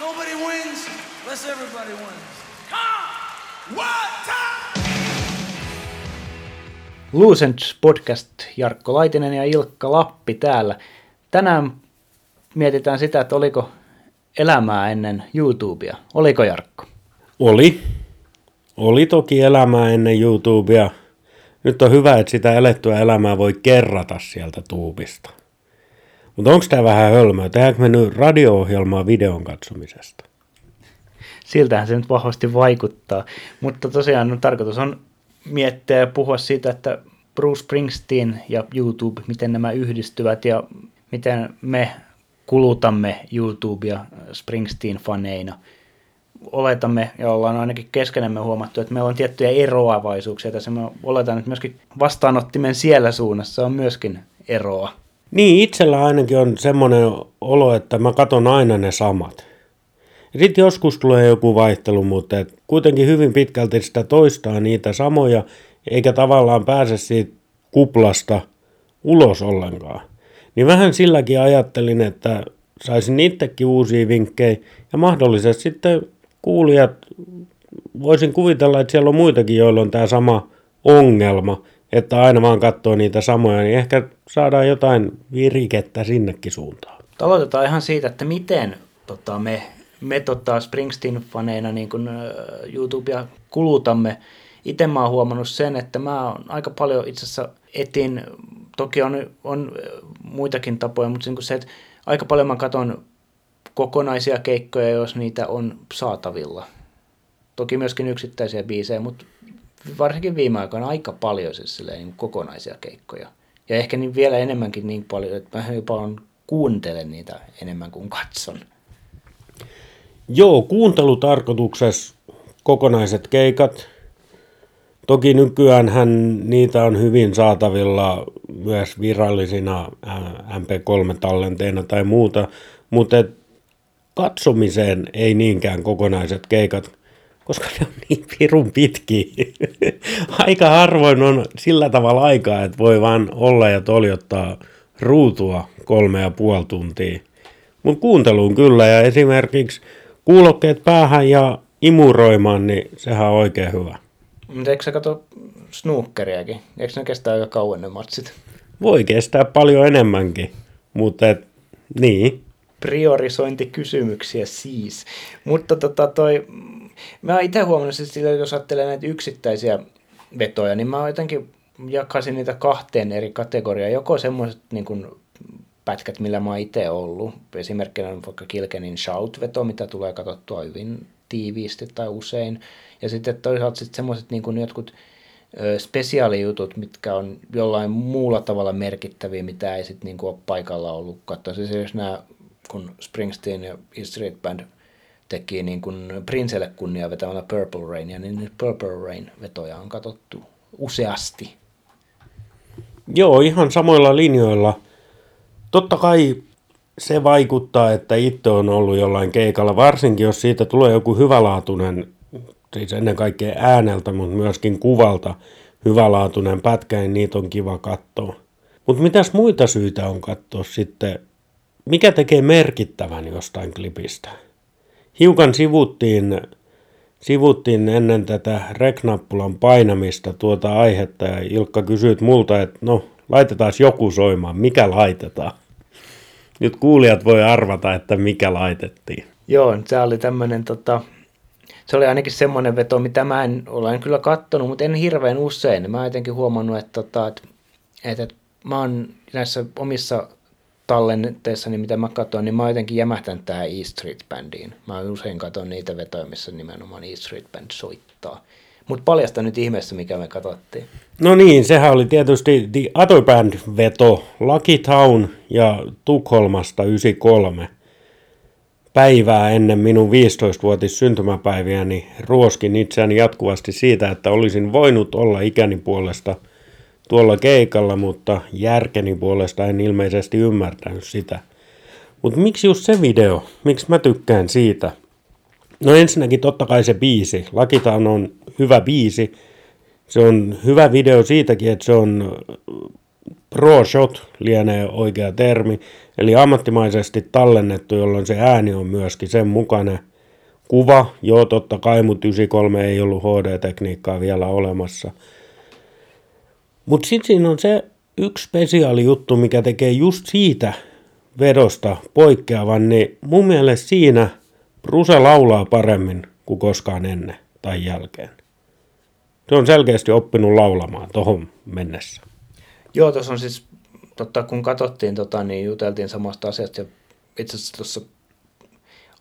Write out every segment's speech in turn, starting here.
Nobody wins unless everybody wins. Come! One time! Lucent Podcast, Jarkko Laitinen ja Ilkka Lappi täällä. Tänään mietitään sitä, että oliko elämää ennen YouTubea. Oliko Jarkko? Oli. Oli toki elämää ennen YouTubea. Nyt on hyvä, että sitä elettyä elämää voi kerrata sieltä tuubista. Mutta onko tämä vähän hölmöä? Tehdäänkö me nyt radio-ohjelmaa videon katsomisesta? Siltähän se nyt vahvasti vaikuttaa. Mutta tosiaan no, tarkoitus on miettiä ja puhua siitä, että Bruce Springsteen ja YouTube, miten nämä yhdistyvät ja miten me kulutamme YouTubea Springsteen-faneina. Oletamme, ja ollaan ainakin keskenämme huomattu, että meillä on tiettyjä eroavaisuuksia tässä. Me oletan, että myöskin vastaanottimen siellä suunnassa on myöskin eroa. Niin, itsellä ainakin on semmoinen olo, että mä katon aina ne samat. Sitten joskus tulee joku vaihtelu, mutta kuitenkin hyvin pitkälti sitä toistaa niitä samoja, eikä tavallaan pääse siitä kuplasta ulos ollenkaan. Niin vähän silläkin ajattelin, että saisin itsekin uusia vinkkejä ja mahdollisesti sitten kuulijat, voisin kuvitella, että siellä on muitakin, joilla on tämä sama ongelma, että aina vaan katsoo niitä samoja, niin ehkä saadaan jotain virikettä sinnekin suuntaan. Aloitetaan ihan siitä, että miten tota, me, me tota, Springsteen-faneina niin kun, uh, YouTubea kulutamme. Itse mä oon huomannut sen, että mä oon aika paljon itse asiassa etin, toki on, on muitakin tapoja, mutta niin se, että aika paljon mä katson kokonaisia keikkoja, jos niitä on saatavilla. Toki myöskin yksittäisiä biisejä, mutta varsinkin viime aikoina aika paljon siis silleen, niin kokonaisia keikkoja. Ja ehkä niin vielä enemmänkin niin paljon, että mä jopa on kuuntelen niitä enemmän kuin katson. Joo, kuuntelutarkoituksessa kokonaiset keikat. Toki nykyään niitä on hyvin saatavilla myös virallisina MP3-tallenteina tai muuta, mutta katsomiseen ei niinkään kokonaiset keikat – koska ne on niin pirun pitkiä. Aika harvoin on sillä tavalla aikaa, että voi vaan olla ja toljottaa ruutua kolme ja puoli tuntia. Mutta kuunteluun kyllä ja esimerkiksi kuulokkeet päähän ja imuroimaan, niin sehän on oikein hyvä. Mutta eikö sä katso snookeriakin? Eikö ne kestää aika kauan ne matsit? Voi kestää paljon enemmänkin, mutta et, niin. Priorisointikysymyksiä siis. Mutta tota toi, mä itse huomannut, että jos ajattelee näitä yksittäisiä vetoja, niin mä jotenkin jakasin niitä kahteen eri kategoriaan. Joko semmoiset niin kuin pätkät, millä mä oon itse ollut. Esimerkkinä on vaikka Kilkenin Shout-veto, mitä tulee katsottua hyvin tiiviisti tai usein. Ja sitten toisaalta sitten semmoiset niin kuin jotkut spesiaalijutut, mitkä on jollain muulla tavalla merkittäviä, mitä ei sitten niin ole paikalla ollut katsoa. Siis jos nämä, kun Springsteen ja E Street Band teki niin kuin Prinselle kunnia vetämällä Purple Rainia, niin Purple Rain vetoja on katsottu useasti. Joo, ihan samoilla linjoilla. Totta kai se vaikuttaa, että itse on ollut jollain keikalla, varsinkin jos siitä tulee joku hyvälaatuinen, siis ennen kaikkea ääneltä, mutta myöskin kuvalta hyvälaatuinen pätkä, niin niitä on kiva katsoa. Mutta mitäs muita syitä on katsoa sitten? Mikä tekee merkittävän jostain klipistä? Hiukan sivuttiin, sivuttiin ennen tätä reknappulan painamista tuota aihetta ja Ilkka kysyit multa, että no laitetaan joku soimaan, mikä laitetaan? Nyt kuulijat voi arvata, että mikä laitettiin. Joo, se oli tämmöinen tota, se oli ainakin semmoinen veto, mitä mä en olen kyllä kattonut, mutta en hirveän usein. Mä oon jotenkin huomannut, että, tota, että, että, että mä oon näissä omissa tallenteessa, niin mitä mä katson, niin mä oon jotenkin jämähtänyt tähän E Street Bandiin. Mä usein katson niitä vetoja, missä nimenomaan E Street Band soittaa. Mutta paljasta nyt ihmeessä, mikä me katsottiin. No niin, sehän oli tietysti The Other Band-veto Lucky Town ja Tukholmasta 93. Päivää ennen minun 15-vuotis syntymäpäiviäni ruoskin itseäni jatkuvasti siitä, että olisin voinut olla ikäni puolesta – tuolla keikalla, mutta järkeni puolesta en ilmeisesti ymmärtänyt sitä. Mutta miksi just se video? Miksi mä tykkään siitä? No ensinnäkin totta kai se biisi. Lakitaan on hyvä biisi. Se on hyvä video siitäkin, että se on pro shot lienee oikea termi, eli ammattimaisesti tallennettu, jolloin se ääni on myöskin sen mukainen. Kuva, joo totta kai, mutta 93 ei ollut HD-tekniikkaa vielä olemassa. Mutta sitten siinä on se yksi spesiaali juttu, mikä tekee just siitä vedosta poikkeavan, niin mun mielestä siinä Bruse laulaa paremmin kuin koskaan ennen tai jälkeen. Se on selkeästi oppinut laulamaan tohon mennessä. Joo, tuossa on siis, totta, kun katsottiin, tota, niin juteltiin samasta asiasta ja itse asiassa tuossa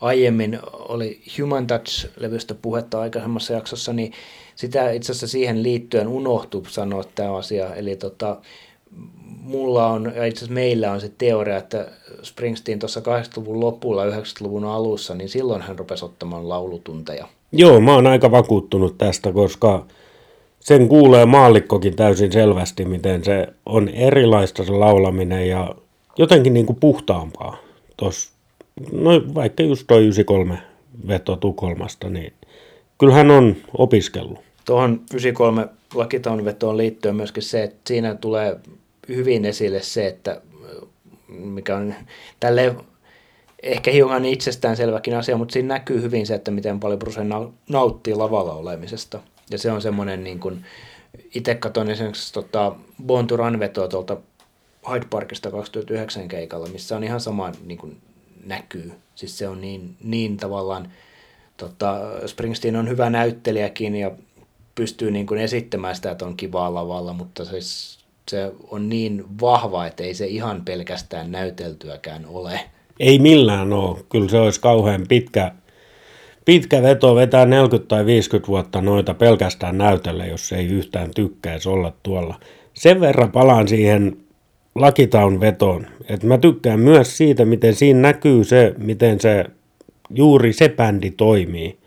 aiemmin oli Human Touch-levystä puhetta aikaisemmassa jaksossa, niin sitä itse asiassa siihen liittyen unohtui sanoa tämä asia. Eli tota, mulla on, ja itse asiassa meillä on se teoria, että Springsteen tuossa 80-luvun lopulla, 90-luvun alussa, niin silloin hän rupesi ottamaan laulutunteja. Joo, mä oon aika vakuuttunut tästä, koska sen kuulee maallikkokin täysin selvästi, miten se on erilaista se laulaminen ja jotenkin niin kuin puhtaampaa. Tos, no vaikka just toi 93 veto Tukholmasta, niin kyllähän on opiskellut. Tuohon 93 lakitaun vetoon liittyen myöskin se, että siinä tulee hyvin esille se, että mikä on tälle ehkä hiukan itsestäänselväkin asia, mutta siinä näkyy hyvin se, että miten paljon Bruce nauttii lavalla olemisesta. Ja se on semmoinen, niin kuin, itse katsoin esimerkiksi tota, Born to Run vetoa tuolta Hyde Parkista 2009 keikalla, missä on ihan sama niin kuin, näkyy. Siis se on niin, niin tavallaan, tota, Springsteen on hyvä näyttelijäkin ja pystyy niin kuin esittämään sitä, että on kivaa lavalla, mutta siis se on niin vahva, että ei se ihan pelkästään näyteltyäkään ole. Ei millään ole. Kyllä se olisi kauhean pitkä, pitkä veto vetää 40 tai 50 vuotta noita pelkästään näytellä, jos ei yhtään tykkäisi olla tuolla. Sen verran palaan siihen Lakitaun vetoon, että mä tykkään myös siitä, miten siinä näkyy se, miten se juuri se bändi toimii.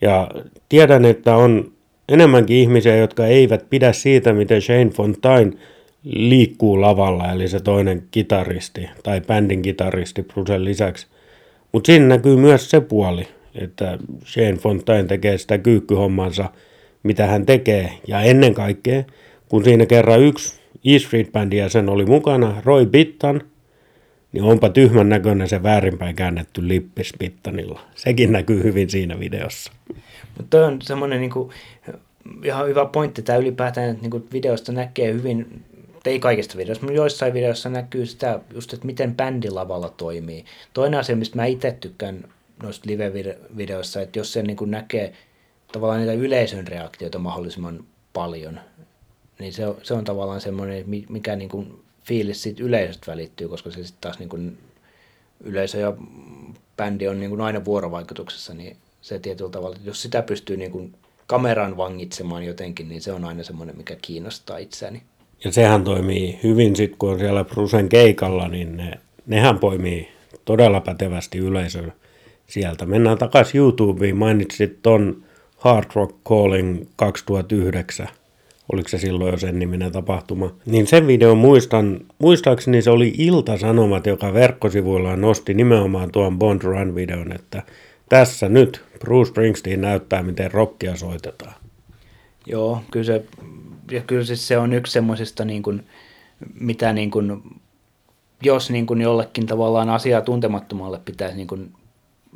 Ja tiedän, että on enemmänkin ihmisiä, jotka eivät pidä siitä, miten Shane Fontaine liikkuu lavalla, eli se toinen kitaristi tai bändin kitaristi Brucen lisäksi. Mutta siinä näkyy myös se puoli, että Shane Fontaine tekee sitä kyykkyhommansa, mitä hän tekee. Ja ennen kaikkea, kun siinä kerran yksi E Street Bandia sen oli mukana, Roy Bittan, niin onpa tyhmän näköinen se väärinpäin käännetty lippis Bittanilla. Sekin näkyy hyvin siinä videossa. Mutta on semmoinen niinku, ihan hyvä pointti, tämä ylipäätään, että niinku videosta näkee hyvin ei kaikista videoista, mutta joissain videoissa näkyy sitä, just, että miten bändi lavalla toimii. Toinen asia, mistä mä itse tykkään noista live-videoissa, että jos se niin kuin näkee tavallaan niitä yleisön reaktioita mahdollisimman paljon, niin se on, se on tavallaan semmoinen, mikä niin kuin fiilis siitä yleisöstä välittyy, koska se sitten taas niin kuin yleisö ja bändi on niin kuin aina vuorovaikutuksessa, niin se tietyllä tavalla, jos sitä pystyy niin kuin kameran vangitsemaan jotenkin, niin se on aina semmoinen, mikä kiinnostaa itseäni. Ja sehän toimii hyvin sitten, kun on siellä Brusen keikalla, niin ne, nehän poimii todella pätevästi yleisön sieltä. Mennään takaisin YouTubeen, mainitsit ton Hard Rock Calling 2009 oliko se silloin jo sen niminen tapahtuma. Niin sen videon muistan, muistaakseni se oli Ilta-Sanomat, joka verkkosivuillaan nosti nimenomaan tuon Bond Run-videon, että tässä nyt Bruce Springsteen näyttää, miten rockia soitetaan. Joo, kyllä se, ja kyllä siis se on yksi semmoisista, niin kuin, mitä niin kuin, jos niin kuin jollekin tavallaan asiaa tuntemattomalle pitäisi niin kuin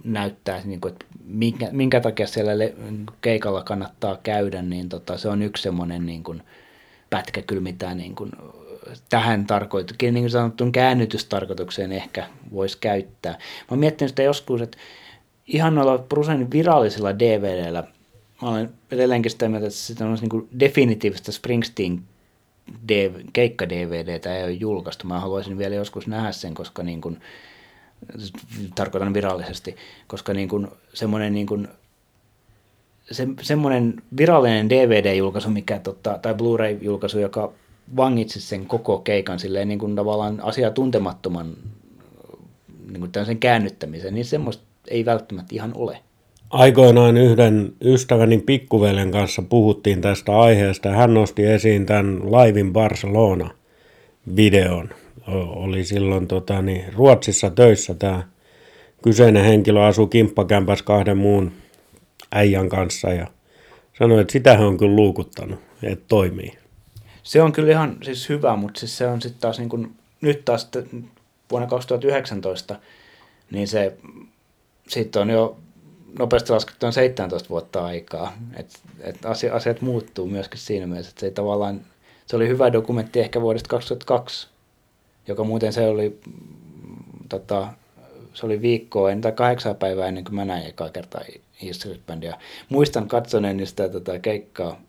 näyttää, niin kuin, että minkä, minkä takia siellä keikalla kannattaa käydä, niin tota, se on yksi semmoinen niin kuin, pätkä kyllä, mitä niin kuin, tähän tarkoitukseen, niin kuin sanottuun käännytystarkoitukseen ehkä voisi käyttää. Mä oon miettinyt sitä joskus, että ihan noilla Brucenin virallisilla DVDllä, mä olen edelleenkin sitä mieltä, että sitä on niin definitiivistä Springsteen DV, keikka-DVDtä ei ole julkaistu. Mä haluaisin vielä joskus nähdä sen, koska niin kuin, tarkoitan virallisesti, koska niin kuin semmoinen niin kuin, se, semmoinen virallinen DVD-julkaisu, mikä, totta, tai Blu-ray-julkaisu, joka vangitsi sen koko keikan silleen niin kuin tavallaan asia tuntemattoman niin kuin sen käännyttämisen, niin semmoista ei välttämättä ihan ole. Aikoinaan yhden ystäväni pikkuvelen kanssa puhuttiin tästä aiheesta hän nosti esiin tämän Laivin Barcelona-videon. Oli silloin tota, niin, Ruotsissa töissä tämä kyseinen henkilö asui kimppakämpäs kahden muun äijän kanssa ja sanoi, että sitä hän on kyllä luukuttanut, että toimii. Se on kyllä ihan siis hyvä, mutta siis se on sitten taas niin kuin, nyt taas vuonna 2019, niin se sitten on jo nopeasti laskettu 17 vuotta aikaa. Et, et asiat muuttuu myöskin siinä mielessä, että se tavallaan, se oli hyvä dokumentti ehkä vuodesta 2002, joka muuten se oli, tota, se oli viikkoa ennen tai kahdeksan päivää ennen kuin mä näin ekaa kertaa History Bandia. Muistan katsoneeni sitä tota, keikkaa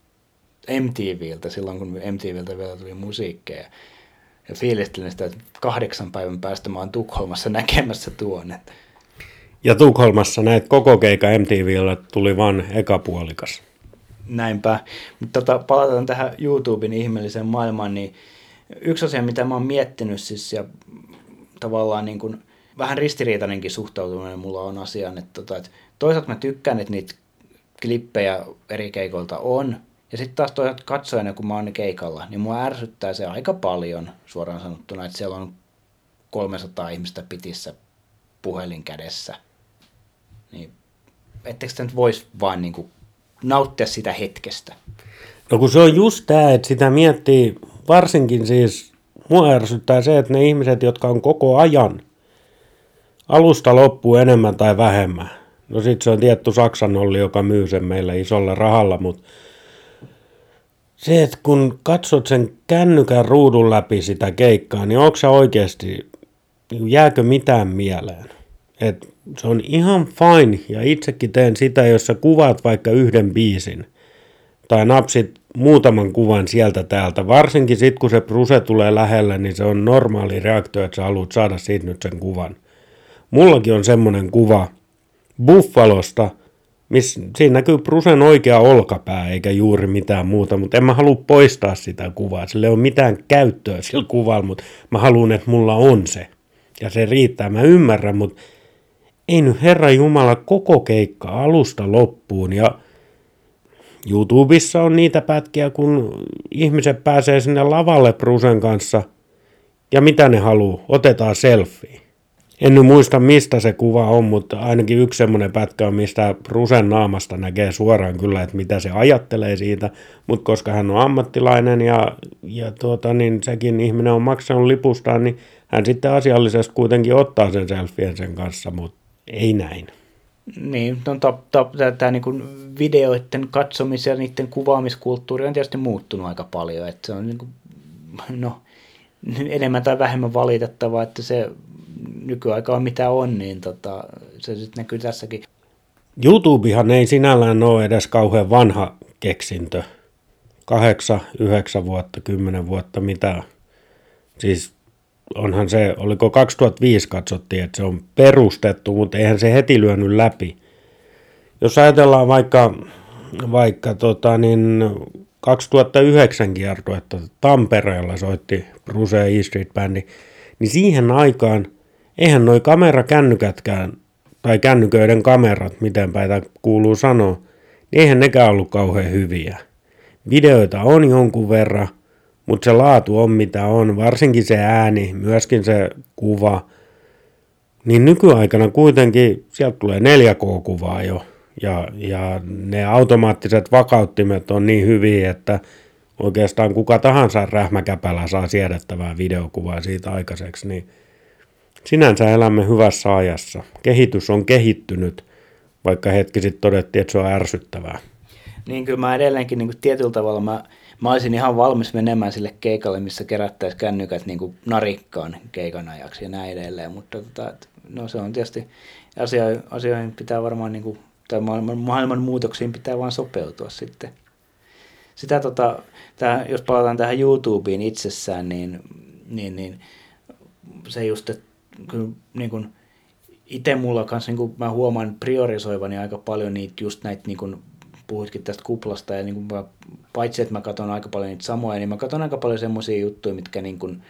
MTVltä silloin, kun MTVltä vielä tuli musiikkeja. Ja fiilistelin sitä, että kahdeksan päivän päästä mä oon Tukholmassa näkemässä tuon. Ja Tukholmassa näet koko keika MTVllä tuli vain eka puolikas. Näinpä. Mutta tota, palataan tähän YouTuben ihmeelliseen maailmaan, niin yksi asia, mitä mä oon miettinyt siis ja tavallaan niin kuin, vähän ristiriitainenkin suhtautuminen mulla on asiaan, että, tota, että toisaalta mä tykkään, että niitä klippejä eri keikoilta on, ja sitten taas toisaalta katsojana, kun mä oon keikalla, niin mua ärsyttää se aika paljon suoraan sanottuna, että siellä on 300 ihmistä pitissä puhelin kädessä niin ettekö sitä nyt voisi vaan niin kuin nauttia sitä hetkestä? No kun se on just tämä, että sitä miettii, varsinkin siis mua ärsyttää se, että ne ihmiset, jotka on koko ajan alusta loppuu enemmän tai vähemmän. No sit se on tietty Saksan Olli, joka myy sen meille isolla rahalla, mutta se, että kun katsot sen kännykän ruudun läpi sitä keikkaa, niin onko se oikeasti, jääkö mitään mieleen? Et se on ihan fine, ja itsekin teen sitä, jos sä kuvaat vaikka yhden biisin, tai napsit muutaman kuvan sieltä täältä, varsinkin sitten kun se pruse tulee lähelle, niin se on normaali reaktio, että sä haluat saada siitä nyt sen kuvan. Mullakin on semmonen kuva Buffalosta, missä siinä näkyy Prusen oikea olkapää eikä juuri mitään muuta, mutta en mä halua poistaa sitä kuvaa. Sillä ei ole mitään käyttöä sillä kuvalla, mutta mä haluan, että mulla on se. Ja se riittää, mä ymmärrän, mutta ei nyt Herra Jumala koko keikka alusta loppuun ja YouTubessa on niitä pätkiä, kun ihmiset pääsee sinne lavalle Prusen kanssa ja mitä ne haluaa, otetaan selfie. En nyt muista mistä se kuva on, mutta ainakin yksi semmoinen pätkä on, mistä Prusen naamasta näkee suoraan kyllä, että mitä se ajattelee siitä, mutta koska hän on ammattilainen ja, ja tuota, niin sekin ihminen on maksanut lipustaan, niin hän sitten asiallisesti kuitenkin ottaa sen selfien sen kanssa, mutta ei näin. Niin, no, tämä niin videoiden katsomis- ja niiden kuvaamiskulttuuri on tietysti muuttunut aika paljon. Että se on niin kuin, no, enemmän tai vähemmän valitettavaa, että se nykyaika on mitä on, niin tota, se sitten näkyy tässäkin. YouTubehan ei sinällään ole edes kauhean vanha keksintö. Kahdeksan, yhdeksän vuotta, kymmenen vuotta, mitä. Siis onhan se, oliko 2005 katsottiin, että se on perustettu, mutta eihän se heti lyönyt läpi. Jos ajatellaan vaikka, vaikka tota niin, 2009 kierto, että Tampereella soitti Bruce E Street Bandi, niin siihen aikaan eihän noi kamerakännykäätkään, tai kännyköiden kamerat, miten päitä kuuluu sanoa, niin eihän nekään ollut kauhean hyviä. Videoita on jonkun verran, mutta se laatu on mitä on, varsinkin se ääni, myöskin se kuva. Niin nykyaikana kuitenkin sieltä tulee 4K-kuvaa jo. Ja, ja ne automaattiset vakauttimet on niin hyviä, että oikeastaan kuka tahansa rähmäkäpällä saa siedettävää videokuvaa siitä aikaiseksi, niin sinänsä elämme hyvässä ajassa. Kehitys on kehittynyt, vaikka hetki sitten todettiin, että se on ärsyttävää. Niin kyllä mä edelleenkin niin kuin tietyllä tavalla mä mä olisin ihan valmis menemään sille keikalle, missä kerättäisiin kännykät niin kuin narikkaan keikan ajaksi ja näin edelleen, mutta tota, no se on tietysti asia, asioihin pitää varmaan, niin kuin, tai maailman, maailman muutoksiin pitää vaan sopeutua sitten. Sitä tota, tää, jos palataan tähän YouTubeen itsessään, niin, niin, niin se just, että niin kuin, itse mulla kanssa, niin kuin mä huomaan priorisoivani aika paljon niitä just näitä niin kuin puhuitkin tästä kuplasta, ja niin kuin mä, paitsi että mä katson aika paljon niitä samoja, niin mä katson aika paljon semmoisia juttuja, mitkä niin kuin,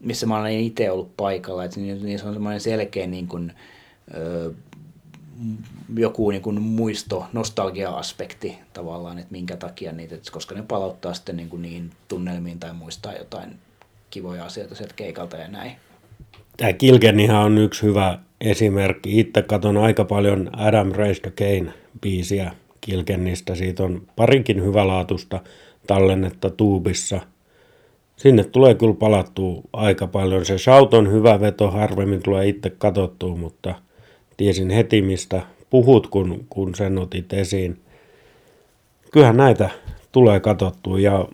missä mä olen itse ollut paikalla, että niissä on semmoinen selkeä niin kuin, ö, joku niin kuin muisto, nostalgia-aspekti tavallaan, että minkä takia niitä, että koska ne palauttaa sitten niin kuin niihin tunnelmiin tai muistaa jotain kivoja asioita sieltä keikalta ja näin. Tämä Kilkenihan on yksi hyvä esimerkki. Itse katson aika paljon Adam Raised Kane biisiä Kilkennistä. Siitä on parinkin hyvälaatusta tallennetta tuubissa. sinne tulee kyllä palattua aika paljon. Se shout on hyvä veto, harvemmin tulee itse katsottua, mutta tiesin heti mistä puhut, kun, kun sen otit esiin. Kyllähän näitä tulee katsottua ja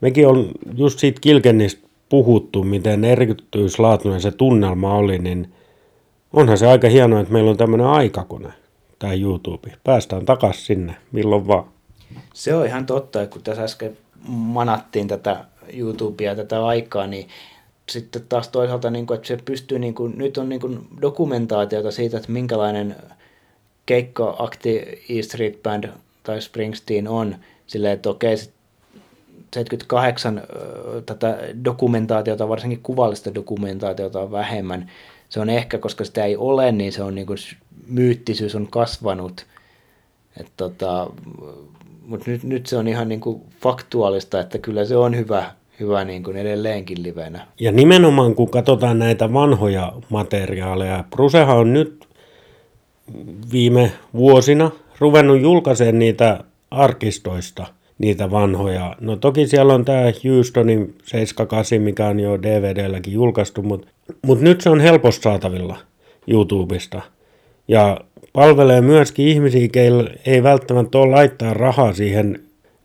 mekin on just siitä Kilkennistä puhuttu, miten erityislaatuinen se tunnelma oli, niin onhan se aika hienoa, että meillä on tämmöinen aikakone, tämä YouTube. Päästään takaisin sinne, milloin vaan. Se on ihan totta, että kun tässä äsken manattiin tätä YouTubea tätä aikaa, niin sitten taas toisaalta, niin kuin, että se pystyy, niin nyt on niin dokumentaatiota siitä, että minkälainen keikka-akti E Street Band tai Springsteen on, silleen, että okei, 78 tätä dokumentaatiota, varsinkin kuvallista dokumentaatiota on vähemmän. Se on ehkä, koska sitä ei ole, niin se on niin kuin, myyttisyys on kasvanut. Tota, mutta nyt, nyt se on ihan niin kuin faktuaalista, että kyllä se on hyvä, hyvä niin kuin edelleenkin livenä. Ja nimenomaan kun katsotaan näitä vanhoja materiaaleja, Prusehan on nyt viime vuosina ruvennut julkaisemaan niitä arkistoista, niitä vanhoja. No toki siellä on tämä Houstonin 78, mikä on jo DVDlläkin julkaistu, mutta, mutta nyt se on helposti saatavilla YouTubesta. Ja palvelee myöskin ihmisiä, keillä ei välttämättä ole laittaa rahaa siihen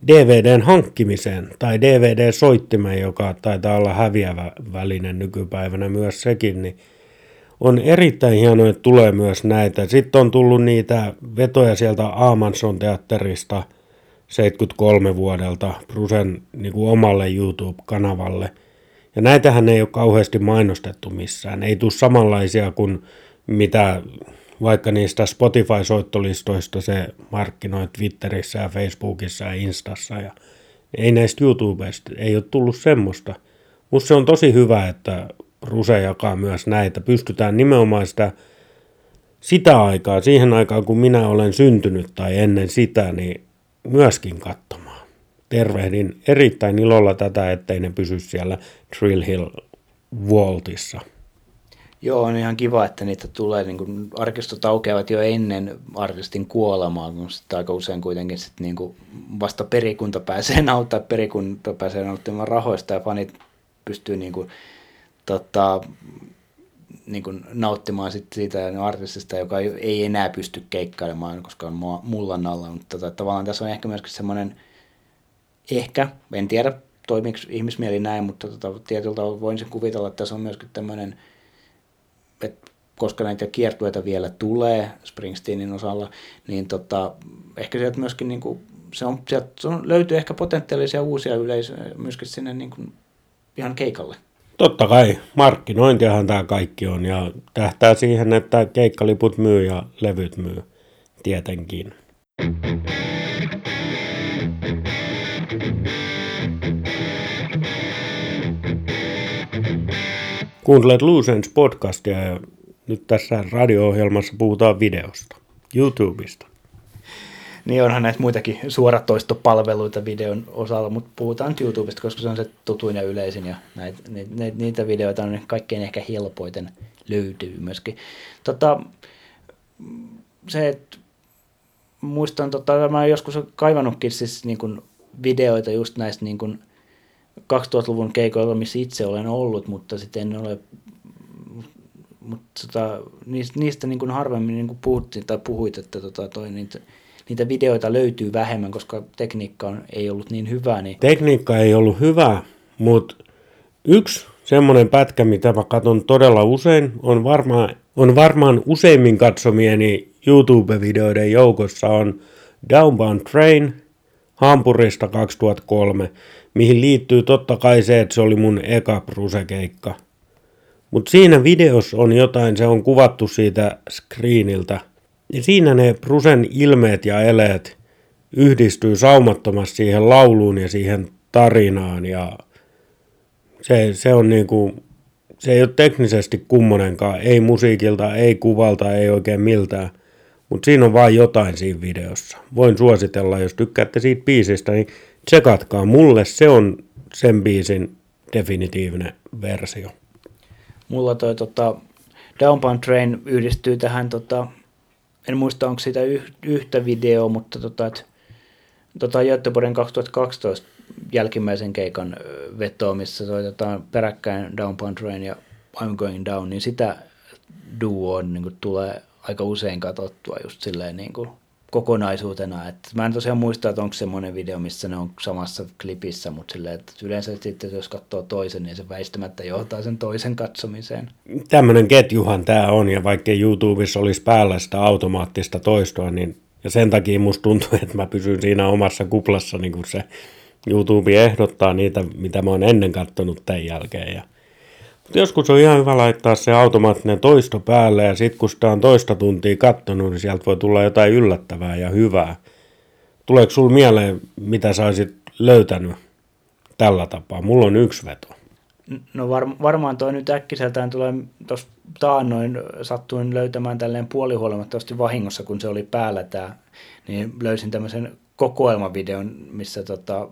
DVDn hankkimiseen tai DVD-soittimeen, joka taitaa olla häviävä väline nykypäivänä myös sekin, niin on erittäin hienoa, että tulee myös näitä. Sitten on tullut niitä vetoja sieltä Aamanson teatterista 73 vuodelta Brusen niin kuin omalle YouTube-kanavalle. Ja näitähän ei ole kauheasti mainostettu missään. Ei tule samanlaisia kuin mitä vaikka niistä Spotify-soittolistoista se markkinoi Twitterissä ja Facebookissa ja Instassa ja ei näistä YouTubesta, ei ole tullut semmoista. Musta se on tosi hyvä, että Ruse jakaa myös näitä. Pystytään nimenomaan sitä, sitä aikaa, siihen aikaan kun minä olen syntynyt tai ennen sitä, niin myöskin katsomaan. Tervehdin erittäin ilolla tätä, ettei ne pysy siellä Trill Hill Vaultissa. Joo, on ihan kiva, että niitä tulee, niin kuin arkistot aukeavat jo ennen artistin kuolemaa, kun sitten aika usein kuitenkin sit niin kuin vasta perikunta pääsee nauttaa, perikunta pääsee nauttimaan rahoista ja fanit pystyy niin kuin, tota, niin kuin nauttimaan sit siitä artistista, joka ei enää pysty keikkailemaan, koska on mullan alla, mutta tota, tavallaan tässä on ehkä myöskin semmoinen, ehkä, en tiedä toimiiko ihmismieli näin, mutta tota, tietyllä tavalla voin sen kuvitella, että tässä on myöskin tämmöinen, että koska näitä kiertueita vielä tulee Springsteenin osalla, niin tota, ehkä sieltä myöskin niin kuin, se on, sieltä löytyy ehkä potentiaalisia uusia yleisöjä myöskin sinne niin kuin, ihan keikalle. Totta kai, markkinointiahan tämä kaikki on ja tähtää siihen, että keikkaliput myy ja levyt myy tietenkin. Kuuntelet Lucens podcastia ja nyt tässä radio-ohjelmassa puhutaan videosta, YouTubesta. Niin onhan näitä muitakin suoratoistopalveluita videon osalla, mutta puhutaan YouTubesta, koska se on se tutuin ja yleisin ja näitä, niitä, niitä videoita on kaikkein ehkä helpoiten löytyy myöskin. Tota, se, että muistan, tota, mä joskus kaivannutkin siis niin kuin videoita just näistä niin kuin 2000-luvun keikoilla, missä itse olen ollut, mutta sitten en ole mutta tota, niistä, niistä niin kuin harvemmin niin kuin puhuttiin tai puhuit, että tota, toi, niitä, niitä videoita löytyy vähemmän, koska tekniikka on, ei ollut niin hyvä. Niin... Tekniikka ei ollut hyvä, mutta yksi semmoinen pätkä, mitä mä katson todella usein, on varmaan, on varmaan useimmin katsomieni YouTube-videoiden joukossa on Downbound Train Hampurista 2003, mihin liittyy totta kai se, että se oli mun eka brusekeikka. Mutta siinä videossa on jotain, se on kuvattu siitä screeniltä. Ja siinä ne Prusen ilmeet ja eleet yhdistyy saumattomasti siihen lauluun ja siihen tarinaan. Ja se, se on niinku, se ei ole teknisesti kummonenkaan, ei musiikilta, ei kuvalta, ei oikein miltään. Mutta siinä on vain jotain siinä videossa. Voin suositella, jos tykkäätte siitä biisistä, niin tsekatkaa. Mulle se on sen biisin definitiivinen versio. Mulla toi tota, Downbound Train yhdistyy tähän, tota, en muista onko siitä yh, yhtä videoa, mutta tota, et, tota Göteborgin 2012 jälkimmäisen keikan vetoa, missä soitetaan peräkkäin Down Pound Rain ja I'm Going Down, niin sitä duoa niin tulee aika usein katsottua just silleen niin kuin kokonaisuutena. Et mä en tosiaan muista, että onko semmoinen video, missä ne on samassa klipissä, mutta silleen, että yleensä sitten jos katsoo toisen, niin se väistämättä johtaa sen toisen katsomiseen. Tämmöinen ketjuhan tämä on, ja vaikka YouTubessa olisi päällä sitä automaattista toistoa, niin ja sen takia musta tuntuu, että mä pysyn siinä omassa kuplassa, niin kuin se YouTube ehdottaa niitä, mitä mä oon ennen kattonut tämän jälkeen. Ja joskus on ihan hyvä laittaa se automaattinen toisto päälle ja sitten kun sitä on toista tuntia kattonut, niin sieltä voi tulla jotain yllättävää ja hyvää. Tuleeko sulla mieleen, mitä sä olisit löytänyt tällä tapaa? Mulla on yksi veto. No var, varmaan toi nyt äkkiseltään tulee, tuossa taannoin sattuin löytämään tälleen puolihuolimattomasti vahingossa, kun se oli päällä tämä, niin löysin tämmöisen kokoelmavideon, missä tota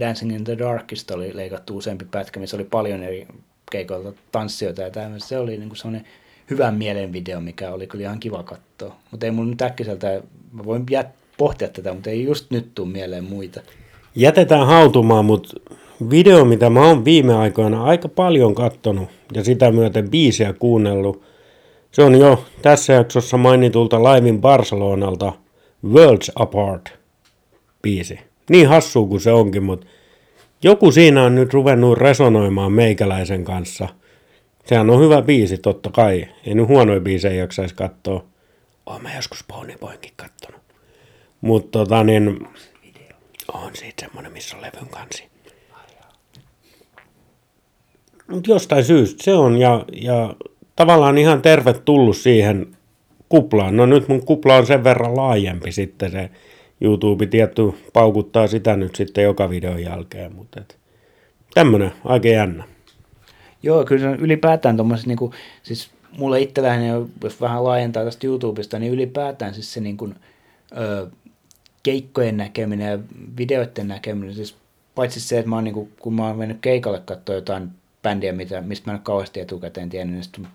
Dancing in the Darkista oli leikattu useampi pätkä, missä oli paljon eri keikoilta tanssijoita ja tämmöistä. Se oli niinku semmoinen hyvän mielen video, mikä oli kyllä ihan kiva katsoa. Mutta ei mun nyt äkkiseltä, mä voin jät, pohtia tätä, mutta ei just nyt tule mieleen muita. Jätetään hautumaan, mutta video, mitä mä oon viime aikoina aika paljon kattonut ja sitä myöten biisiä kuunnellut, se on jo tässä jaksossa mainitulta Laivin Barcelonalta Worlds Apart biisi. Niin hassu kuin se onkin, mutta joku siinä on nyt ruvennut resonoimaan meikäläisen kanssa. Sehän on hyvä biisi, totta kai. Ei nyt huonoja biisejä jaksaisi katsoa. Oon mä joskus Pony Boynkin kattonut. Mutta tota niin, on siitä semmonen, missä on levyn kansi. Mutta jostain syystä se on ja, ja tavallaan ihan tervetullut siihen kuplaan. No nyt mun kupla on sen verran laajempi sitten se YouTube tietty paukuttaa sitä nyt sitten joka videon jälkeen, mutta et, tämmönen aika jännä. Joo, kyllä se on ylipäätään tuommoiset, niin siis mulle itselläni, jos vähän laajentaa tästä YouTubesta, niin ylipäätään siis se niin kuin, ö, keikkojen näkeminen ja videoiden näkeminen, siis paitsi se, että mä oon, niin kuin, kun mä oon mennyt keikalle katsoa jotain bändiä, mitä, mistä mä en kauheasti etukäteen tiennyt, niin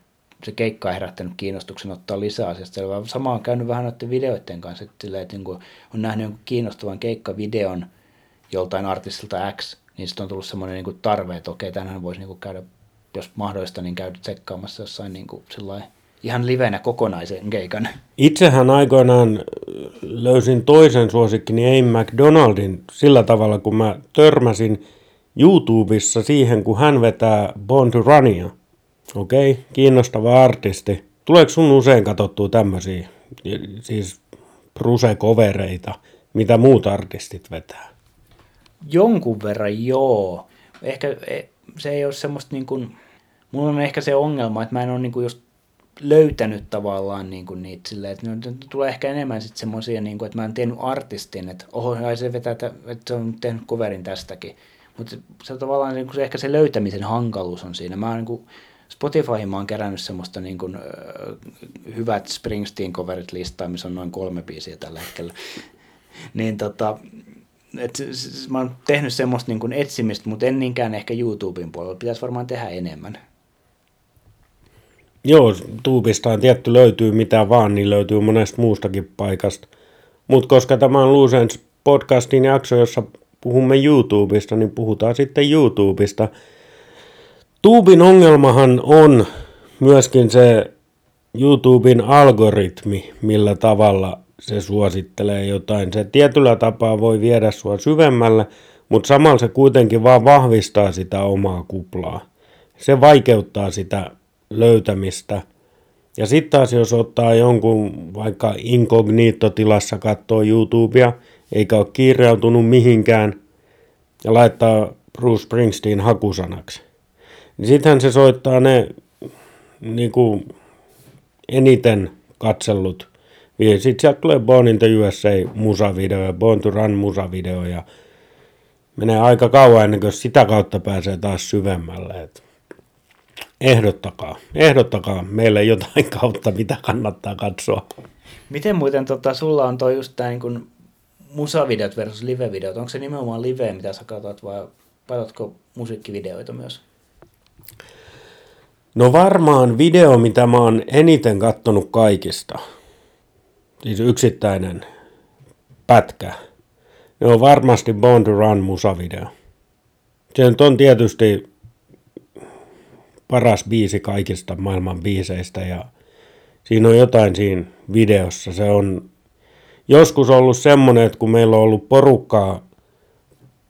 se keikka on herättänyt kiinnostuksen ottaa lisää asiasta. Sama on käynyt vähän noiden videoiden kanssa, että, silleen, että niin on nähnyt jonkun kiinnostavan keikkavideon joltain artistilta X, niin sitten on tullut semmoinen niin tarve, että okei, tänään voisi niin käydä, jos mahdollista, niin käydä tsekkaamassa jossain niin kuin, ihan livenä kokonaisen keikan. Itsehän aikoinaan löysin toisen suosikkini Aim McDonaldin sillä tavalla, kun mä törmäsin YouTubessa siihen, kun hän vetää Born to Runia. Okei, okay, kiinnostava artisti. Tuleeko sun usein katsottua tämmöisiä, siis Bruse-kovereita, mitä muut artistit vetää? Jonkun verran joo. Ehkä e, se ei ole semmoista niin kuin, mulla on ehkä se ongelma, että mä en ole niin kuin just löytänyt tavallaan niin kuin niitä silleen, että ne tulee ehkä enemmän sitten semmoisia, niin että mä en tiennyt artistin, että oho, se vetää, että se on tehnyt coverin tästäkin. Mutta se tavallaan niin kuin se, ehkä se löytämisen hankaluus on siinä. Mä oon niin kuin, Spotifyhin mä oon kerännyt semmoista niin kuin, hyvät Springsteen-coverit listaa, missä on noin kolme biisiä tällä hetkellä. niin tota, et, mä oon tehnyt semmoista niin kuin etsimistä, mutta en niinkään ehkä YouTuben puolella. Pitäisi varmaan tehdä enemmän. Joo, tuubista on tietty löytyy mitä vaan, niin löytyy monesta muustakin paikasta. Mutta koska tämä on Lucens podcastin jakso, jossa puhumme YouTubesta, niin puhutaan sitten YouTubesta – Tuubin ongelmahan on myöskin se YouTuben algoritmi, millä tavalla se suosittelee jotain. Se tietyllä tapaa voi viedä sua syvemmälle, mutta samalla se kuitenkin vaan vahvistaa sitä omaa kuplaa. Se vaikeuttaa sitä löytämistä. Ja sitten taas jos ottaa jonkun vaikka inkognito-tilassa katsoo YouTubea, eikä ole kirjautunut mihinkään, ja laittaa Bruce Springsteen hakusanaksi, niin sittenhän se soittaa ne niin kuin eniten katsellut. Sitten sieltä tulee Born in the USA musavideo ja Born to Run musavideo ja menee aika kauan ennen kuin sitä kautta pääsee taas syvemmälle. Et ehdottakaa, ehdottakaa meille jotain kautta, mitä kannattaa katsoa. Miten muuten tota, sulla on toi just tää niin musavideot versus livevideot? Onko se nimenomaan live, mitä sä katsot vai katsotko musiikkivideoita myös? No varmaan video, mitä mä oon eniten kattonut kaikista. Siis yksittäinen pätkä. Ne on varmasti Born to Run musavideo. Se nyt on tietysti paras biisi kaikista maailman biiseistä ja siinä on jotain siinä videossa. Se on joskus ollut semmoinen, että kun meillä on ollut porukkaa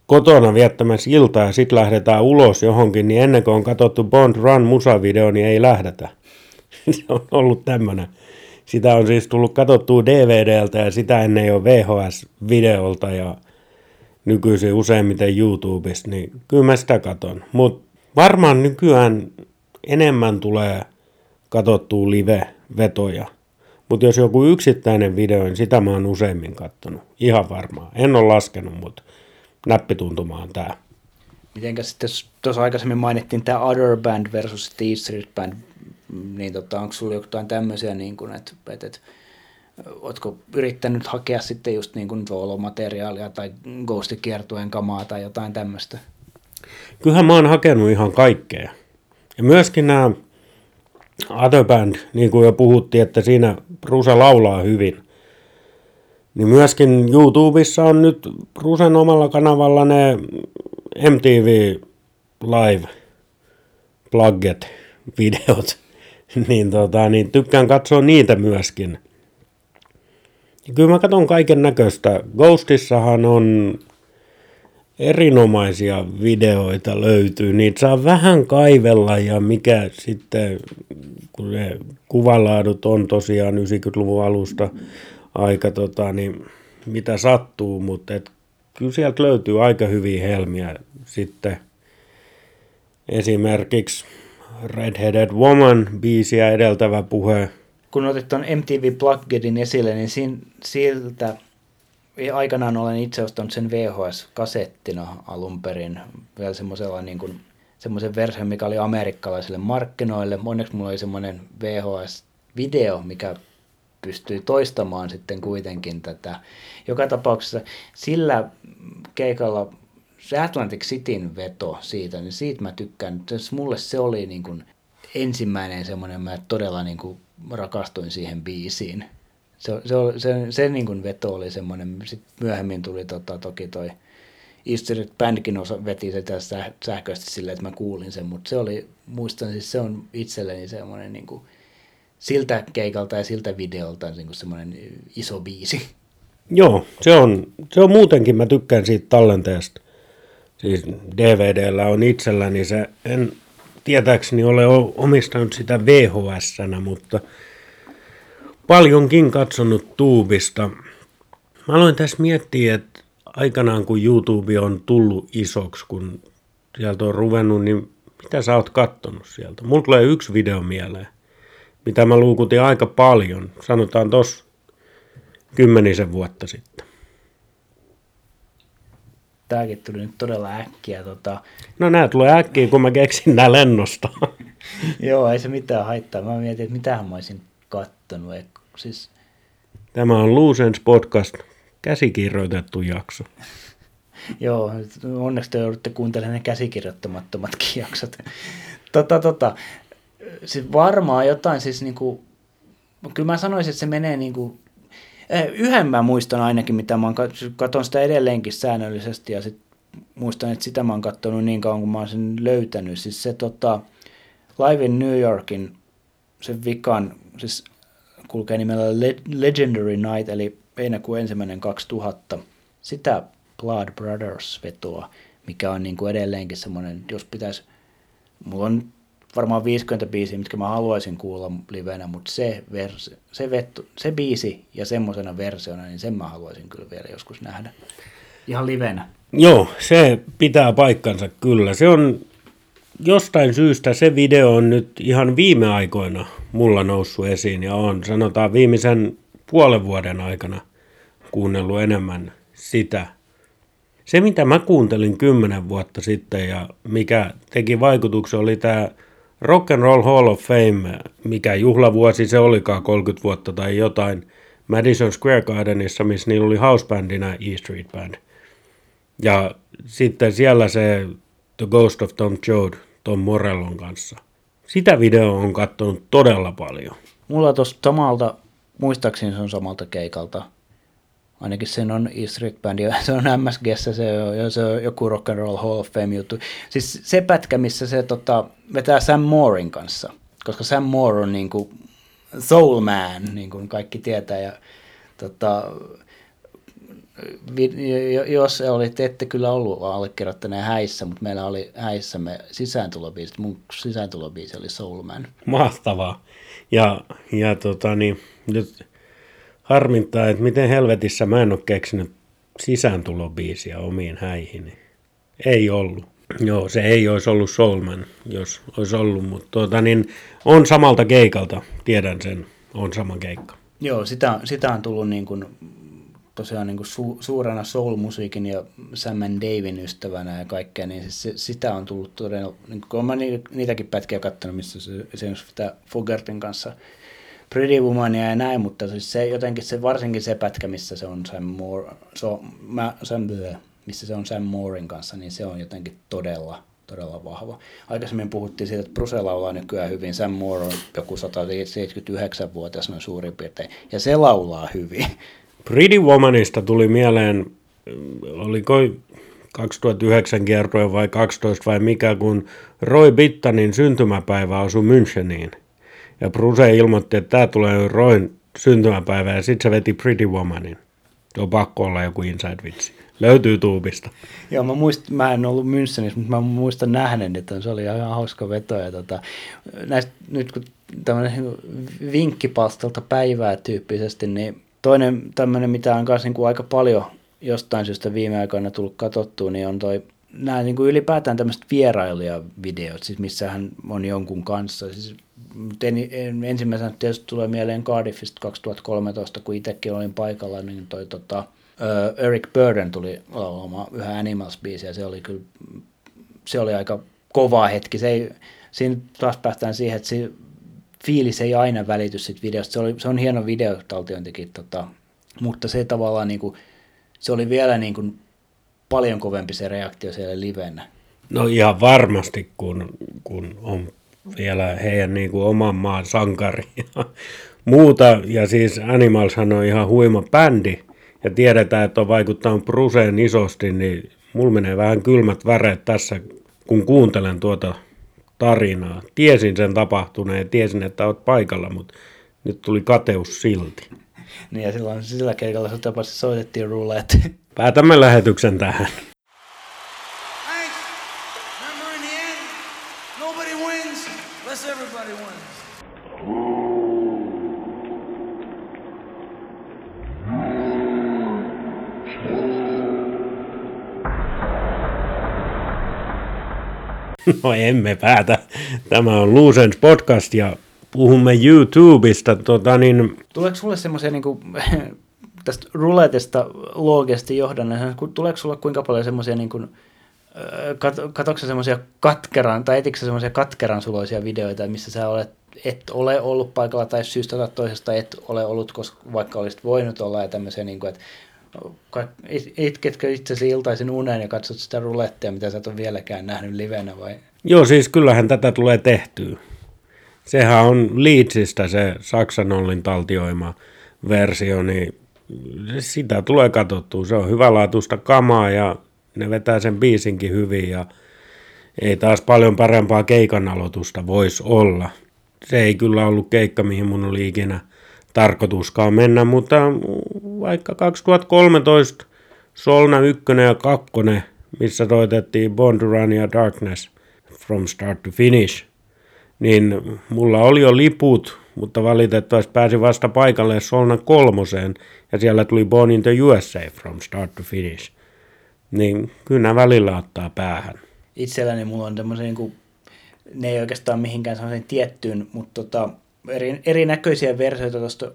kotona viettämässä iltaa ja sitten lähdetään ulos johonkin, niin ennen kuin on katsottu Bond Run musavideo, niin ei lähdetä. Se on ollut tämmöinen. Sitä on siis tullut katsottua DVDltä ja sitä ennen jo VHS-videolta ja nykyisin useimmiten YouTubesta, niin kyllä mä sitä katon. Mutta varmaan nykyään enemmän tulee katsottua live-vetoja. Mutta jos joku yksittäinen video, niin sitä mä oon useimmin kattonut. Ihan varmaan. En ole laskenut, mutta näppituntuma on tää. Mitenkä sitten, tuossa aikaisemmin mainittiin tämä Other Band versus The Street Band, niin tota, onko sulla jotain tämmöisiä, niin kuin, että, että, että ootko yrittänyt hakea sitten just niin kuin materiaalia tai ghostikiertueen kamaa tai jotain tämmöistä? Kyllähän mä oon hakenut ihan kaikkea. Ja myöskin nämä Other Band, niin kuin jo puhuttiin, että siinä Rusa laulaa hyvin. Niin myöskin YouTubessa on nyt Rusen omalla kanavalla ne MTV Live plugget videot. niin, tota, niin tykkään katsoa niitä myöskin. Ja kyllä mä katson kaiken näköistä. Ghostissahan on erinomaisia videoita löytyy. Niitä saa vähän kaivella ja mikä sitten, kun ne kuvalaadut on tosiaan 90-luvun alusta aika tota, niin mitä sattuu, mutta et, kyllä sieltä löytyy aika hyviä helmiä sitten esimerkiksi Redheaded Woman biisiä edeltävä puhe. Kun otit tuon MTV Pluggedin esille, niin siinä, siltä aikanaan olen itse ostanut sen VHS-kasettina alun perin vielä semmoisella niin kuin, semmoisen version, mikä oli amerikkalaisille markkinoille. Onneksi mulla oli semmoinen VHS-video, mikä pystyi toistamaan sitten kuitenkin tätä. Joka tapauksessa sillä keikalla se Atlantic Cityn veto siitä, niin siitä mä tykkään. Mulle se oli niin kuin ensimmäinen semmoinen, mä todella niin kuin rakastuin siihen biisiin se, se, se, se niin kuin veto oli semmoinen, sitten myöhemmin tuli tota, toki toi Easter Bandkin osa veti sitä sähköisesti silleen, että mä kuulin sen, mutta se oli, muistan siis se on itselleni semmoinen niin kuin, siltä keikalta ja siltä videolta niin semmoinen iso biisi. Joo, se on, se on muutenkin, mä tykkään siitä tallenteesta. Siis DVDllä on itselläni se, en tietääkseni ole omistanut sitä vhs mutta paljonkin katsonut tuubista. Mä aloin tässä miettiä, että aikanaan kun YouTube on tullut isoksi, kun sieltä on ruvennut, niin mitä sä oot kattonut sieltä? Mulla tulee yksi video mieleen, mitä mä luukutin aika paljon, sanotaan tos kymmenisen vuotta sitten. Tääkin tuli nyt todella äkkiä. Tota... No nää tulee äkkiä, kun mä keksin nää lennosta. Joo, ei se mitään haittaa. Mä mietin, että mitähän mä olisin kattonut. Siis... Tämä on Luusens podcast, käsikirjoitettu jakso. Joo, onneksi te joudutte kuuntelemaan ne käsikirjoittamattomatkin jaksot. tota, tota, siis varmaan jotain siis niinku, kyllä mä sanoisin, että se menee niinku, eh, yhden mä muistan ainakin, mitä mä oon, katon sitä edelleenkin säännöllisesti ja sit muistan, että sitä mä oon katsonut niin kauan, kun mä oon sen löytänyt. Siis se tota, Live in New Yorkin, se vikan, siis kulkee nimellä Legendary Night, eli heinäkuun ensimmäinen 2000. Sitä Blood Brothers vetoa, mikä on niin kuin edelleenkin semmoinen, jos pitäisi, mulla on varmaan 50 biisiä, mitkä mä haluaisin kuulla livenä, mutta se, versi, se, vettu, se biisi ja semmoisena versiona, niin sen mä haluaisin kyllä vielä joskus nähdä. Ihan livenä. Joo, se pitää paikkansa kyllä. Se on jostain syystä se video on nyt ihan viime aikoina mulla noussut esiin ja on sanotaan viimeisen puolen vuoden aikana kuunnellut enemmän sitä. Se, mitä mä kuuntelin kymmenen vuotta sitten ja mikä teki vaikutuksen, oli tämä Rock and Roll Hall of Fame, mikä juhlavuosi se olikaan 30 vuotta tai jotain, Madison Square Gardenissa, missä niillä oli housebandina E Street Band. Ja sitten siellä se The Ghost of Tom Joad, Tom Morellon kanssa. Sitä videoa on katsonut todella paljon. Mulla tuosta samalta, muistaakseni se on samalta keikalta, Ainakin sen on ja se on MSGssä, se on, se on joku Rock and Roll Hall of Fame juttu. Siis se pätkä, missä se tota, vetää Sam Moorein kanssa, koska Sam Moore on niin kuin soul man, niin kuin kaikki tietää, ja tota, jos olit, ette kyllä ollut allekirjoittaneen häissä, mutta meillä oli häissämme sisääntulobiisit. Mun sisääntulobiisi oli Soul Man. Mahtavaa. Ja, ja tota, niin, nyt harmittaa, että miten helvetissä mä en ole keksinyt sisääntulobiisiä omiin häihin. Ei ollut. Joo, se ei olisi ollut Soulman, jos olisi ollut, mutta tuota, niin, on samalta keikalta, tiedän sen, on sama keikka. Joo, sitä, sitä on tullut niin kuin, tosiaan niin kuin su, suurena soul-musiikin ja Sam Davin ystävänä ja kaikkea, niin siis se, sitä on tullut todella, niin kuin, olen ni, niitäkin pätkiä katsonut, missä se esimerkiksi sitä Fogertin kanssa Pretty Womania ja näin, mutta siis se jotenkin se, varsinkin se pätkä, missä se on Sam Moore, so, mä, Sam, missä se on Sam Moorein kanssa, niin se on jotenkin todella, todella vahva. Aikaisemmin puhuttiin siitä, että Bruce laulaa nykyään hyvin. Sam Moore on joku 179-vuotias noin suurin piirtein, ja se laulaa hyvin. Pretty Womanista tuli mieleen, oliko 2009 kiertue vai 12 vai mikä, kun Roy Bittanin syntymäpäivä osui Müncheniin. Ja Bruce ilmoitti, että tämä tulee Roin syntymäpäivä ja sitten se veti Pretty Womanin. Se on pakko olla joku inside-vitsi. Löytyy tuubista. Joo, mä, muist, mä en ollut Münchenissä, mutta mä muistan nähneen, että se oli ihan hauska veto. Ja tota, näistä, nyt kun tämmöinen vinkkipalstalta päivää tyyppisesti, niin toinen tämmöinen, mitä on kanssa niin kuin aika paljon jostain syystä viime aikoina tullut katsottua, niin on toi nämä niin kuin ylipäätään tämmöiset vierailijavideot, siis missä hän on jonkun kanssa. Siis, en, en, ensimmäisenä tietysti tulee mieleen Cardiffista 2013, kun itsekin olin paikalla, niin toi tota, uh, Eric Burden tuli laulamaan yhä Animals-biisiä, se oli kyllä, se oli aika kova hetki. Se ei, siinä taas päästään siihen, että se fiilis ei aina välity siitä videosta. Se, oli, se on hieno videotaltiointikin, tota, mutta se tavallaan niin kuin, se oli vielä niin kuin paljon kovempi se reaktio siellä livenä. No ihan varmasti, kun, kun on vielä heidän niin kuin oman maan sankari ja muuta. Ja siis Animalshan on ihan huima bändi ja tiedetään, että on vaikuttanut Bruseen isosti, niin mulla menee vähän kylmät väreet tässä, kun kuuntelen tuota tarinaa. Tiesin sen tapahtuneen ja tiesin, että olet paikalla, mutta nyt tuli kateus silti. Niin ja silloin sillä keikalla tapauksessa soitettiin roulette. Päätämme lähetyksen tähän. Thanks. Remember in the end, nobody wins unless everybody wins. No emme päätä. Tämä on Luusens podcast ja puhumme YouTubesta. Tota niin, Tuleeko sulle semmoisia niin tästä roulettesta loogisesti johdanneena, tuleeko sulle kuinka paljon semmoisia niin kuin, katoksa semmoisia katkeran, tai etikö semmoisia katkeran suloisia videoita, missä sä olet, et ole ollut paikalla tai syystä tai toisesta et ole ollut, koska vaikka olisit voinut olla ja tämmöisiä, niin kuin, että itketkö itsesi iltaisin uneen ja katsot sitä rulettia, mitä sä et ole vieläkään nähnyt livenä vai? joo siis kyllähän tätä tulee tehtyä. Sehän on Leedsistä se Saksan Ollin taltioima versio, niin sitä tulee katsottua. Se on hyvälaatuista kamaa ja ne vetää sen biisinkin hyvin ja ei taas paljon parempaa keikan aloitusta voisi olla. Se ei kyllä ollut keikka, mihin mun oli ikinä tarkoituskaan mennä, mutta vaikka 2013 Solna 1 ja 2, missä soitettiin Bond Run ja Darkness from start to finish, niin mulla oli jo liput, mutta valitettavasti pääsin vasta paikalle Solna kolmoseen ja siellä tuli Born in the USA from start to finish. Niin kyllä nämä välillä ottaa päähän. itselläni mulla on tämmöisiä, niin kuin, ne ei oikeastaan mihinkään semmoiseen tiettyyn, mutta tota, eri, erinäköisiä versioita tuosta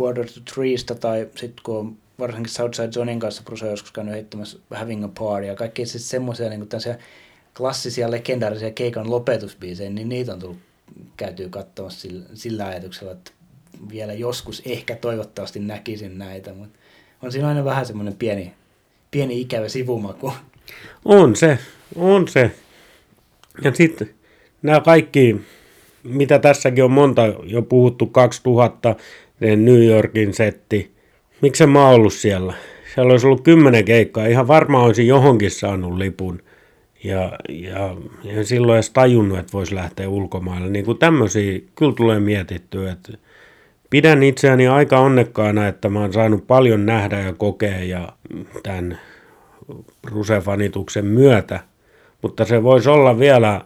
Quarter to Threesta tai sitten kun on varsinkin Southside Johnin kanssa Bruce joskus käynyt heittämässä Having a Party ja kaikki siis semmoisia niin klassisia legendaarisia keikan lopetusbiisejä, niin niitä on tullut käytyy katsomassa sillä, sillä ajatuksella, että vielä joskus ehkä toivottavasti näkisin näitä, mutta on siinä aina vähän semmoinen pieni, pieni ikävä sivumaku. On se, on se. Ja sitten nämä kaikki, mitä tässäkin on monta jo puhuttu, 2000, ne New Yorkin setti, Miksi mä oon ollut siellä? Siellä olisi ollut kymmenen keikkaa. Ihan varmaan olisin johonkin saanut lipun. Ja, ja, ja silloin edes tajunnut, että voisi lähteä ulkomaille. Niin kuin tämmöisiä kyllä tulee mietittyä, että pidän itseäni aika onnekkaana, että mä oon saanut paljon nähdä ja kokea ja tämän rusefanituksen myötä, mutta se voisi olla vielä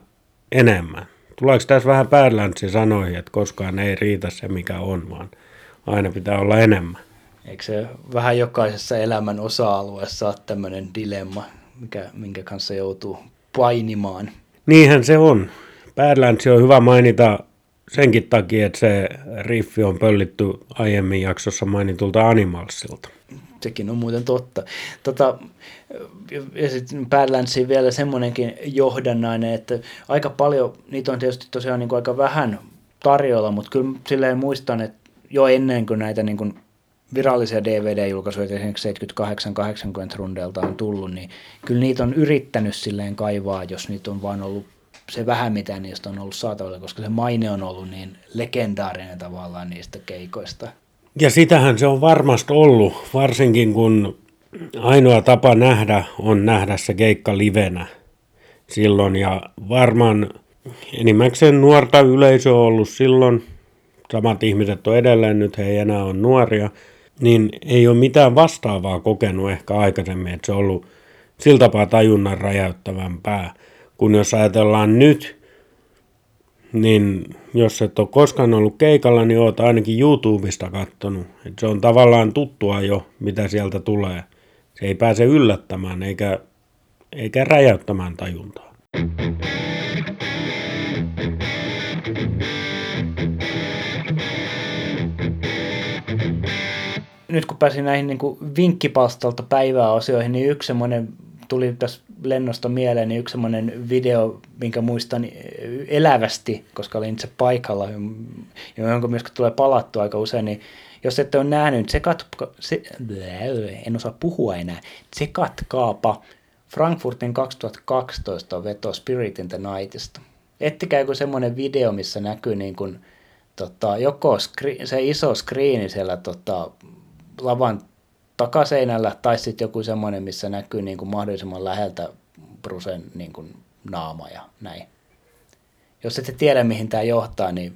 enemmän. Tuleeko tässä vähän Badlandsi sanoihin, että koskaan ei riitä se mikä on, vaan aina pitää olla enemmän? Eikö se vähän jokaisessa elämän osa-alueessa ole tämmöinen dilemma, mikä, minkä kanssa joutuu painimaan? Niinhän se on. Badlandsi on hyvä mainita senkin takia, että se riffi on pöllitty aiemmin jaksossa mainitulta Animalsilta. Sekin on muuten totta. Tota, ja sitten Badlandsiin vielä semmoinenkin johdannainen, että aika paljon, niitä on tietysti tosiaan niin kuin aika vähän tarjolla, mutta kyllä silleen muistan, että jo ennen kuin näitä niin kuin virallisia DVD-julkaisuja, esimerkiksi 78-80 rundelta on tullut, niin kyllä niitä on yrittänyt silleen kaivaa, jos niitä on vaan ollut se vähän mitä niistä on ollut saatavilla, koska se maine on ollut niin legendaarinen tavallaan niistä keikoista. Ja sitähän se on varmasti ollut, varsinkin kun ainoa tapa nähdä on nähdä se keikka livenä silloin. Ja varmaan enimmäkseen nuorta yleisö on ollut silloin, samat ihmiset on edelleen, nyt he ei enää ole nuoria, niin ei ole mitään vastaavaa kokenut ehkä aikaisemmin, että se on ollut sillä tapaa tajunnan räjäyttävämpää. Kun jos ajatellaan nyt, niin jos et ole koskaan ollut keikalla, niin oot ainakin YouTubesta kattonut. Et se on tavallaan tuttua jo, mitä sieltä tulee. Se ei pääse yllättämään eikä, eikä räjäyttämään tajuntaa. Nyt kun pääsin näihin niin kuin vinkkipalstalta päiväasioihin, niin yksi semmoinen tuli tässä lennosta mieleen, niin yksi semmoinen video, minkä muistan elävästi, koska olin itse paikalla, jonka myös tulee palattua aika usein, niin jos ette ole nähnyt, tsekat, se, en osaa puhua enää, tsekatkaapa Frankfurtin 2012 veto Spirit in the Nightista. Ettikää joku semmoinen video, missä näkyy niin kuin, tota, joko skri, se iso screeni siellä tota, lavan takaseinällä tai sitten joku semmoinen, missä näkyy niin kuin mahdollisimman läheltä Brusen niin kuin naama ja näin. Jos ette tiedä, mihin tämä johtaa, niin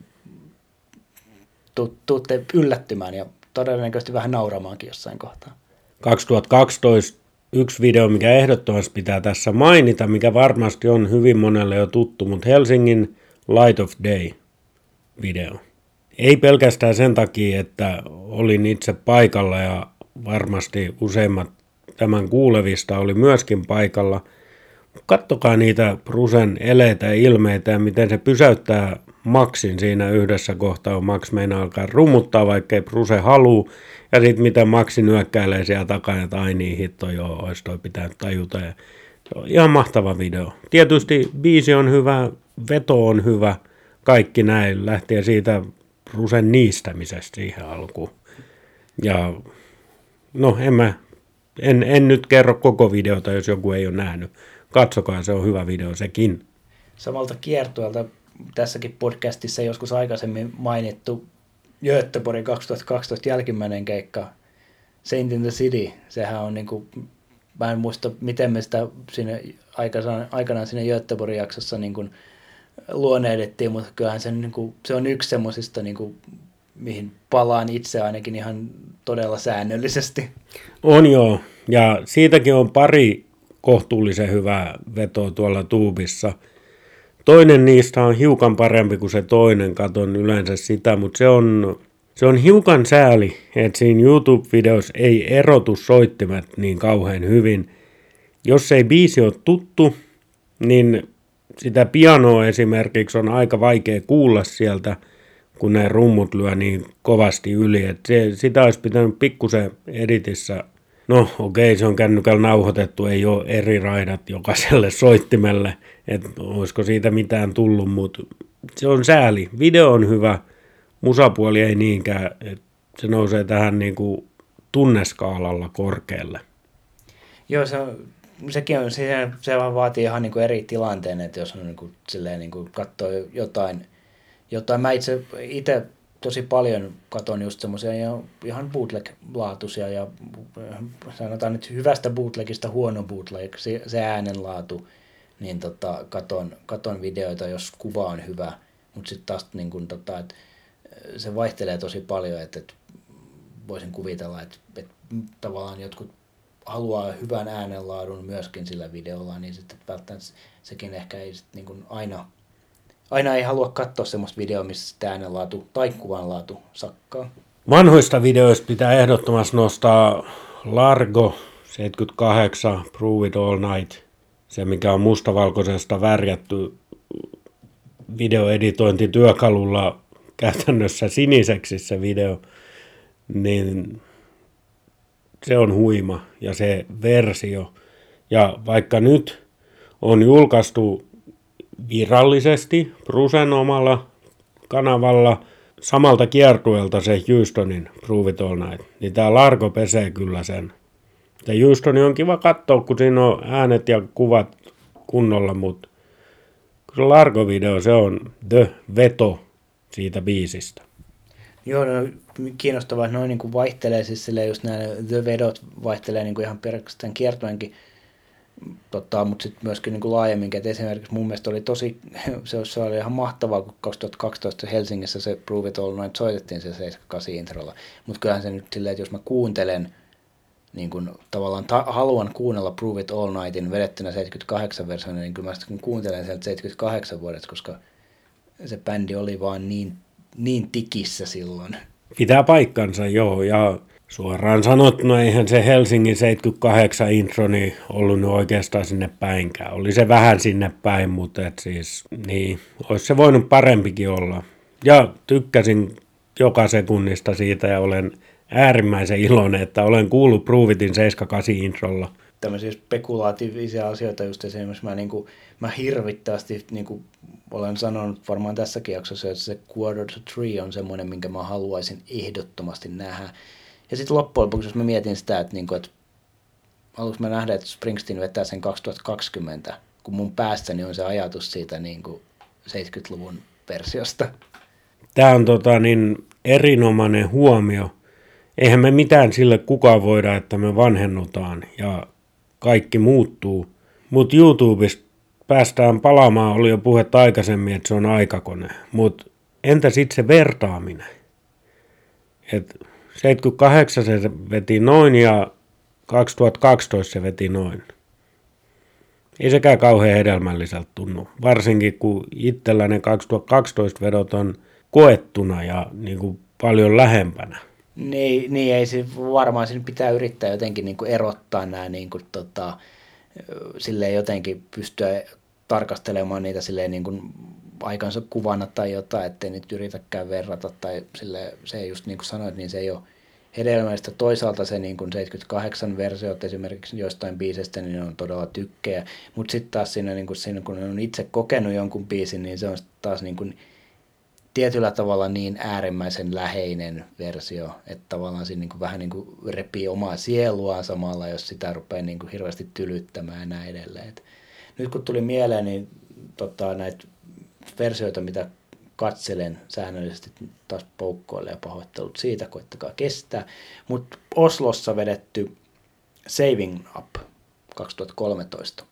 tuutte yllättymään ja todennäköisesti vähän nauramaankin jossain kohtaa. 2012 yksi video, mikä ehdottomasti pitää tässä mainita, mikä varmasti on hyvin monelle jo tuttu, mutta Helsingin Light of Day video. Ei pelkästään sen takia, että olin itse paikalla ja varmasti useimmat tämän kuulevista oli myöskin paikalla. Kattokaa niitä Brusen eleitä ja ilmeitä ja miten se pysäyttää Maxin siinä yhdessä kohtaa, Max meinaa alkaa rummuttaa, vaikka ei Bruse haluu. Ja sitten miten Maxi nyökkäilee siellä takana, että ai niin hitto joo, olisi toi pitänyt tajuta. Ja se on ihan mahtava video. Tietysti biisi on hyvä, veto on hyvä, kaikki näin, lähtien siitä Brusen niistämisestä siihen alkuun. Ja no en mä, en, en nyt kerro koko videota, jos joku ei ole nähnyt. Katsokaa, se on hyvä video sekin. Samalta kiertueelta tässäkin podcastissa joskus aikaisemmin mainittu Göteborgin 2012 jälkimmäinen keikka Saint in the City. Sehän on niin kuin, mä en muista miten me sitä siinä aikanaan, aikanaan siinä Göteborgin jaksossa niin kuin luoneedettiin, mutta kyllähän se, niin kuin, se on yksi semmoisista niin mihin palaan itse ainakin ihan todella säännöllisesti. On joo, ja siitäkin on pari kohtuullisen hyvää vetoa tuolla tuubissa. Toinen niistä on hiukan parempi kuin se toinen, katon yleensä sitä, mutta se on, se on hiukan sääli, että siinä YouTube-videossa ei erotu soittimet niin kauhean hyvin. Jos ei biisi ole tuttu, niin sitä pianoa esimerkiksi on aika vaikea kuulla sieltä – kun ne rummut lyö niin kovasti yli. että se, sitä olisi pitänyt pikkusen editissä. No okei, okay, se on kännykällä nauhoitettu, ei ole eri raidat jokaiselle soittimelle, että olisiko siitä mitään tullut, mutta se on sääli. Video on hyvä, musapuoli ei niinkään, että se nousee tähän niin tunneskaalalla korkealle. Joo, se on, sekin on, se, se vaan vaatii ihan niin kuin eri tilanteen, että jos on niin silleen niin katsoo jotain – jotain. Mä itse, itse tosi paljon katon just semmoisia ihan, bootleg-laatuisia ja sanotaan nyt hyvästä bootlegista huono bootleg, se, se äänenlaatu, niin tota, katon, katon videoita, jos kuva on hyvä, mutta sitten taas niin kun, tota, et, se vaihtelee tosi paljon, että et, voisin kuvitella, että et, tavallaan jotkut haluaa hyvän äänenlaadun myöskin sillä videolla, niin sitten välttämättä sekin ehkä ei sit, niin kuin aina, aina ei halua katsoa semmoista videoa, missä äänenlaatu tai kuvanlaatu sakkaa. Vanhoista videoista pitää ehdottomasti nostaa Largo 78, Prove It All Night, se mikä on mustavalkoisesta värjätty videoeditointityökalulla käytännössä siniseksi se video, niin se on huima ja se versio. Ja vaikka nyt on julkaistu virallisesti Brusen omalla kanavalla samalta kiertueelta se Houstonin Prove It All Night, niin tämä Largo pesee kyllä sen. Ja Houstoni on kiva katsoa, kun siinä on äänet ja kuvat kunnolla, mutta se Largo-video, se on the veto siitä biisistä. Joo, no, kiinnostavaa, että noin niin kuin vaihtelee, siis silleen just nämä The Vedot vaihtelee niin kuin ihan pelkästään kiertoenkin, tota, mutta sitten myöskin niin kuin laajemmin, että esimerkiksi mun mielestä oli tosi, se, se oli ihan mahtavaa, kun 2012 Helsingissä se Prove It All Night soitettiin se 78 introlla, mutta kyllähän se nyt silleen, että jos mä kuuntelen, niin kun tavallaan ta- haluan kuunnella Prove It All Nightin vedettynä 78 versiona, niin kyllä mä sitten kun kuuntelen sieltä 78 vuodesta, koska se bändi oli vaan niin niin tikissä silloin. Pitää paikkansa, joo, ja suoraan sanottuna eihän se Helsingin 78 intro niin ollut nyt oikeastaan sinne päinkään. Oli se vähän sinne päin, mutta et siis, niin, olisi se voinut parempikin olla. Ja tykkäsin joka sekunnista siitä ja olen äärimmäisen iloinen, että olen kuullut Pruvitin 78 introlla. Tämmöisiä spekulatiivisia asioita just esimerkiksi mä, niin kuin, mä hirvittävästi niin kuin olen sanonut varmaan tässäkin jaksossa, että se Quarter to Three on semmoinen, minkä mä haluaisin ehdottomasti nähdä. Ja sitten loppujen lopuksi, jos mä mietin sitä, että, niin kuin, että haluaisin mä nähdä, että Springsteen vetää sen 2020, kun mun päässäni on se ajatus siitä niin kuin 70-luvun versiosta. Tämä on tota, niin erinomainen huomio. Eihän me mitään sille kukaan voida, että me vanhennutaan ja kaikki muuttuu. Mutta YouTubesta päästään palaamaan, oli jo puhetta aikaisemmin, että se on aikakone. Mutta entä sitten se vertaaminen? Et 78 se veti noin ja 2012 se veti noin. Ei sekään kauhean hedelmälliseltä tunnu, varsinkin kun itsellä ne 2012 vedot on koettuna ja niin kuin paljon lähempänä. Niin, niin ei se varmaan siinä pitää yrittää jotenkin niin kuin erottaa nämä niin kuin, tota, jotenkin pystyä tarkastelemaan niitä silleen niin kuin aikansa kuvana tai jotain, ettei nyt yritäkään verrata tai sille se just niin kuin sanoit, niin se ei ole hedelmällistä. Toisaalta se niin kuin 78 versiot esimerkiksi joistain biisestä, niin on todella tykkejä, mutta sitten taas siinä, niin kuin, siinä, kun on itse kokenut jonkun biisin, niin se on taas niin kuin, tietyllä tavalla niin äärimmäisen läheinen versio, että tavallaan siinä niin kuin vähän niin kuin repii omaa sieluaan samalla, jos sitä rupeaa niin kuin hirveästi tylyttämään ja näin edelleen. Et nyt kun tuli mieleen, niin tota, näitä versioita, mitä katselen säännöllisesti taas poukkoille ja pahoittelut siitä, koittakaa kestää. Mutta Oslossa vedetty Saving Up 2013.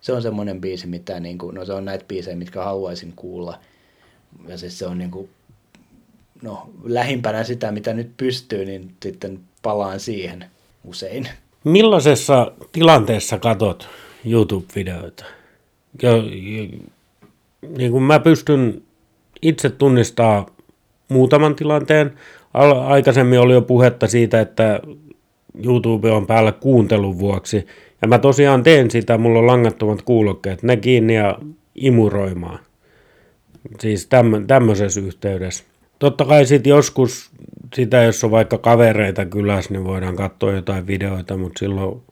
Se on semmoinen biisi, mitä niin kuin, no se on näitä biisejä, mitkä haluaisin kuulla. Ja siis se on niin kuin, no, lähimpänä sitä, mitä nyt pystyy, niin sitten palaan siihen usein. Millaisessa tilanteessa katot YouTube-videoita. Ja, ja, niin kuin mä pystyn itse tunnistaa muutaman tilanteen. Aikaisemmin oli jo puhetta siitä, että YouTube on päällä kuuntelun vuoksi. Ja mä tosiaan teen sitä, mulla on langattomat kuulokkeet, ne kiinni ja imuroimaan. Siis tämmöisessä yhteydessä. Totta kai sitten joskus sitä, jos on vaikka kavereita kylässä, niin voidaan katsoa jotain videoita, mutta silloin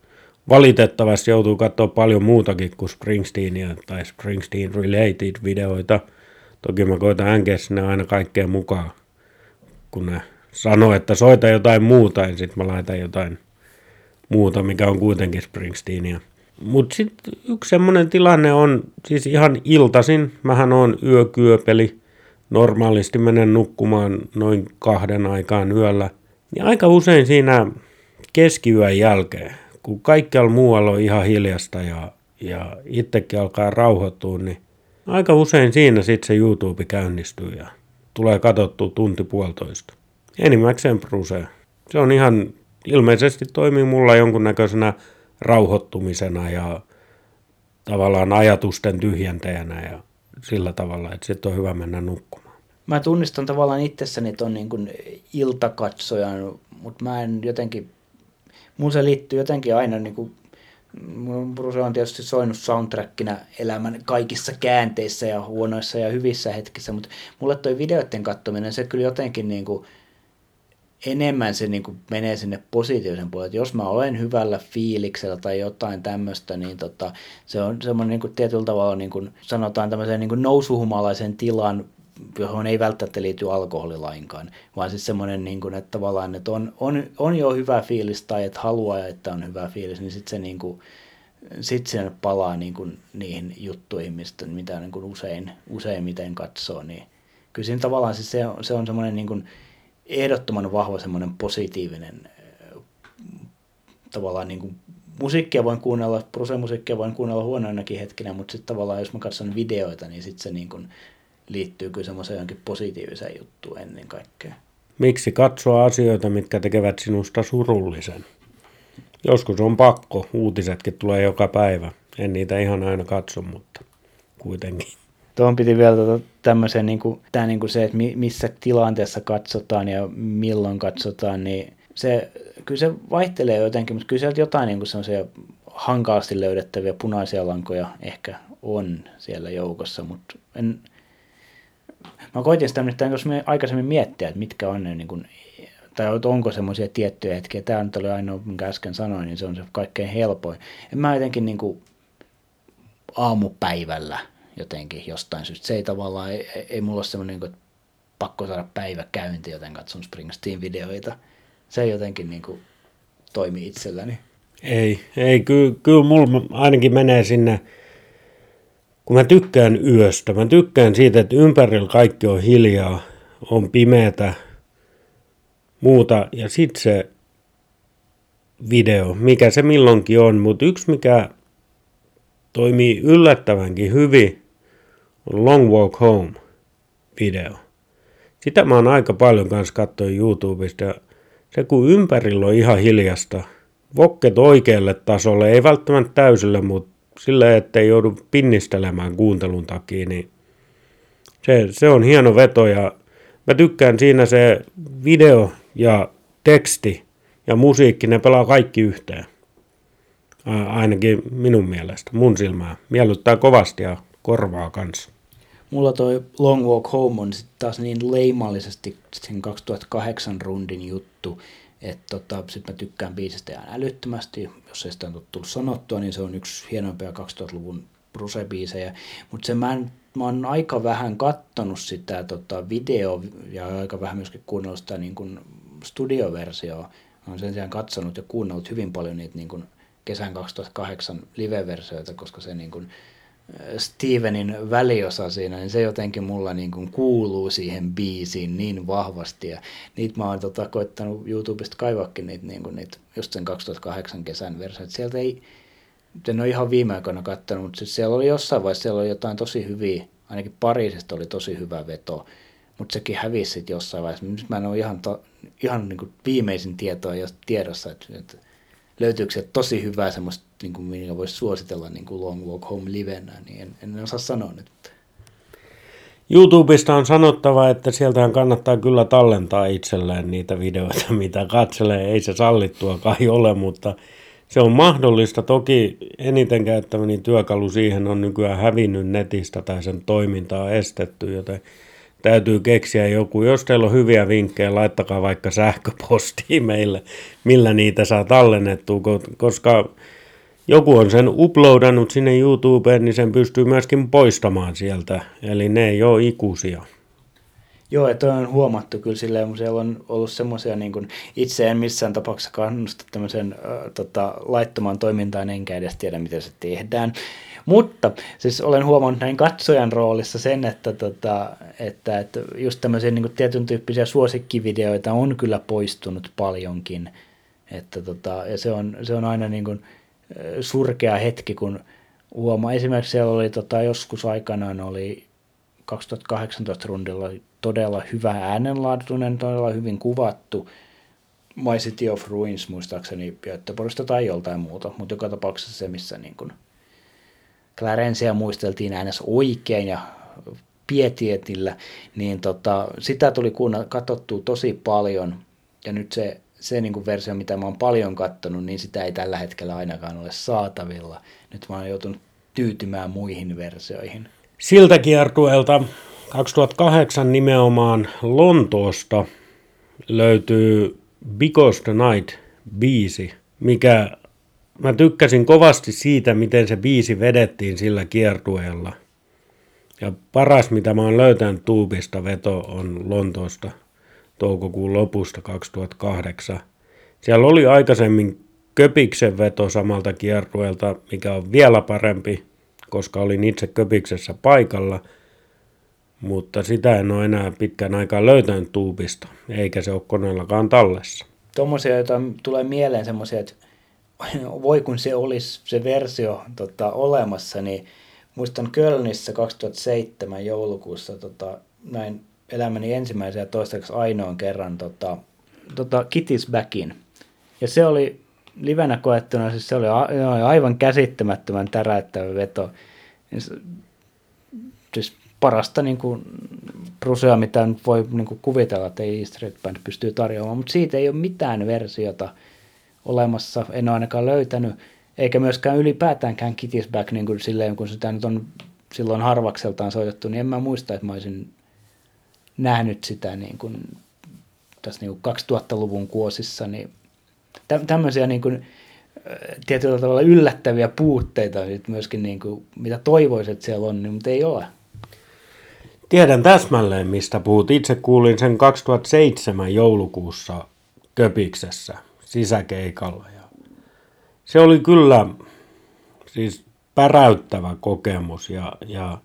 valitettavasti joutuu katsoa paljon muutakin kuin Springsteenia tai Springsteen related videoita. Toki mä koitan änkeä sinne aina kaikkea mukaan, kun ne sanoo, että soita jotain muuta, ja sitten mä laitan jotain muuta, mikä on kuitenkin Springsteenia. Mutta sitten yksi semmoinen tilanne on, siis ihan iltasin, mähän on yökyöpeli, normaalisti menen nukkumaan noin kahden aikaan yöllä, niin aika usein siinä keskiyön jälkeen, kun kaikkialla muualla on ihan hiljasta ja, ja itsekin alkaa rauhoittua, niin aika usein siinä sitten se YouTube käynnistyy ja tulee katsottua tunti puolitoista. Enimmäkseen prusee. Se on ihan, ilmeisesti toimii mulla jonkunnäköisenä rauhoittumisena ja tavallaan ajatusten tyhjentäjänä ja sillä tavalla, että sitten on hyvä mennä nukkumaan. Mä tunnistan tavallaan itsessäni ton niin kuin iltakatsojan, mutta mä en jotenkin, mun se liittyy jotenkin aina niin kuin, Bruce on tietysti soinut soundtrackina elämän kaikissa käänteissä ja huonoissa ja hyvissä hetkissä, mutta mulle toi videoiden kattominen, se kyllä jotenkin niin kuin, enemmän se niin kuin menee sinne positiivisen puolelle. Että jos mä olen hyvällä fiiliksellä tai jotain tämmöistä, niin tota, se on semmoinen niin kuin tietyllä tavalla niin kuin sanotaan tämmöiseen niin kuin nousuhumalaisen tilan, johon ei välttämättä liity alkoholi lainkaan, vaan siis semmoinen, niin kuin, että tavallaan, että on, on, on jo hyvä fiilis tai että haluaa, että on hyvä fiilis, niin sitten se niin kuin, sit palaa niin kuin niihin juttuihin, mistä, mitä niin kuin usein, useimmiten katsoo, niin kyllä siinä tavallaan siis se, on, se on semmoinen niin kuin, ehdottoman vahva semmoinen positiivinen tavallaan niin kuin musiikkia voin kuunnella, prosemusiikkia voin kuunnella huonoinakin hetkinä, mutta sitten tavallaan jos mä katson videoita, niin sitten se niin kuin liittyy kyllä semmoiseen jonkin positiiviseen juttuun ennen kaikkea. Miksi katsoa asioita, mitkä tekevät sinusta surullisen? Joskus on pakko, uutisetkin tulee joka päivä. En niitä ihan aina katso, mutta kuitenkin. Tuohon piti vielä tuota, tämmöisen, niin kuin, tämä niin kuin se, että missä tilanteessa katsotaan ja milloin katsotaan, niin se, kyllä se vaihtelee jotenkin, mutta kyllä sieltä jotain niin kuin semmoisia hankaasti löydettäviä punaisia lankoja ehkä on siellä joukossa, mutta en, mä koitin sitä nyt aikaisemmin miettiä, että mitkä on ne, niin kuin, tai onko semmoisia tiettyjä hetkiä, tämä nyt oli ainoa, minkä äsken sanoin, niin se on se kaikkein helpoin. En mä jotenkin niin kuin aamupäivällä jotenkin jostain syystä. Se ei tavallaan, ei, ei mulla ole semmoinen, niin pakko saada päivä käynti, joten katson Springsteen-videoita. Se jotenkin niin kuin, toimii itselläni. Ei, ei kyllä, kyllä mulla ainakin menee sinne, kun mä tykkään yöstä, mä tykkään siitä, että ympärillä kaikki on hiljaa, on pimeätä, muuta, ja sitten se video, mikä se milloinkin on, mutta yksi mikä toimii yllättävänkin hyvin, on Long Walk Home video. Sitä mä oon aika paljon kanssa katsoin YouTubesta ja se kun ympärillä on ihan hiljasta, vokket oikealle tasolle, ei välttämättä täysille, mutta sillä ettei joudu pinnistelemään kuuntelun takia, niin se, se on hieno veto ja mä tykkään siinä se video ja teksti ja musiikki, ne pelaa kaikki yhteen. Ainakin minun mielestä, mun silmää. Miellyttää kovasti ja korvaa kanssa. Mulla toi Long Walk Home on sitten taas niin leimallisesti sen 2008 rundin juttu, että tota, sit mä tykkään biisistä ihan älyttömästi. Jos ei sitä ole tullut sanottua, niin se on yksi hienoimpia 2000-luvun Bruse-biisejä. Mutta se mä, en, mä oon aika vähän kattonut sitä tota, video ja aika vähän myöskin kuunnellut sitä niin kun studioversioa. Mä oon sen sijaan katsonut ja kuunnellut hyvin paljon niitä niin kun kesän 2008 live-versioita, koska se niin kun, Stevenin väliosa siinä, niin se jotenkin mulla niin kuin kuuluu siihen biisiin niin vahvasti. Ja niitä mä oon tota, koittanut YouTubesta kaivakin niitä, niin kuin niitä just sen 2008 kesän versioita. Sieltä ei, en ole ihan viime aikoina katsonut, mutta siis siellä oli jossain vaiheessa siellä oli jotain tosi hyviä, ainakin Pariisista oli tosi hyvä veto, mutta sekin hävisi sitten jossain vaiheessa. Nyt mä en ole ihan, to, ihan niin kuin viimeisin tietoa jo tiedossa, että, että löytyykö se tosi hyvää semmoista, niin kuin, minkä voisi suositella niin kuin Long Walk Home livenä, niin en, en osaa sanoa nyt. YouTubesta on sanottava, että sieltähän kannattaa kyllä tallentaa itselleen niitä videoita, mitä katselee. Ei se sallittua kai ole, mutta se on mahdollista. Toki eniten käyttämäni työkalu siihen on nykyään hävinnyt netistä tai sen toimintaa estetty, joten täytyy keksiä joku. Jos teillä on hyviä vinkkejä, laittakaa vaikka sähköpostiin meille, millä niitä saa tallennettua, koska joku on sen uploadannut sinne YouTubeen, niin sen pystyy myöskin poistamaan sieltä. Eli ne ei ole ikuisia. Joo, toi on huomattu kyllä silleen, kun siellä on ollut semmoisia, niin kuin, itse en missään tapauksessa kannusta tämmöisen äh, tota, laittoman toimintaan, enkä edes tiedä, miten se tehdään. Mutta siis olen huomannut näin katsojan roolissa sen, että, tota, että, että just tämmöisiä niin tietyn tyyppisiä suosikkivideoita on kyllä poistunut paljonkin. Että tota, ja se on, se on aina niin kuin, surkea hetki, kun huomaa. Esimerkiksi siellä oli tota, joskus aikanaan oli 2018 rundilla todella hyvä äänenlaaduinen, todella hyvin kuvattu. My City of Ruins muistaakseni Göteborgista tai joltain muuta, mutta joka tapauksessa se, missä niin kuin Clarencea muisteltiin äänessä oikein ja pietietillä, niin tota, sitä tuli katsottua tosi paljon. Ja nyt se, se niin kuin versio, mitä mä oon paljon katsonut, niin sitä ei tällä hetkellä ainakaan ole saatavilla. Nyt mä oon joutunut tyytymään muihin versioihin. Siltä kiertueelta 2008 nimenomaan Lontoosta löytyy Because the Night biisi, mikä mä tykkäsin kovasti siitä, miten se biisi vedettiin sillä kiertueella. Ja paras, mitä mä oon löytänyt tuubista veto, on Lontoosta toukokuun lopusta 2008. Siellä oli aikaisemmin Köpiksen veto samalta kiertueelta, mikä on vielä parempi, koska olin itse Köpiksessä paikalla, mutta sitä en ole enää pitkän aikaa löytänyt tuubista, eikä se ole koneellakaan tallessa. Tuommoisia, joita tulee mieleen semmoisia, että voi kun se olisi se versio tota, olemassa, niin muistan Kölnissä 2007 joulukuussa tota, näin elämäni ensimmäisen ja toistaiseksi ainoan kerran tota, tota Kitty's Backin. Ja se oli livenä koettuna, siis se oli aivan käsittämättömän täräyttävä veto. Siis parasta niin kuin, prusea, mitä nyt voi niin kuin, kuvitella, että ei Street Band pystyy tarjoamaan, mutta siitä ei ole mitään versiota – olemassa, en ole ainakaan löytänyt, eikä myöskään ylipäätäänkään Kitty's Back niin kuin silleen, kun sitä nyt on silloin harvakseltaan soitettu, niin en mä muista, että mä olisin nähnyt sitä niin kuin tässä niin kuin 2000-luvun kuosissa, niin tä- tämmöisiä niin kuin, tietyllä tavalla yllättäviä puutteita myöskin, niin kuin, mitä toivoisit, että siellä on, niin, mutta ei ole. Tiedän täsmälleen, mistä puhut. Itse kuulin sen 2007 joulukuussa Köpiksessä sisäkeikalla. Ja se oli kyllä siis päräyttävä kokemus ja, ja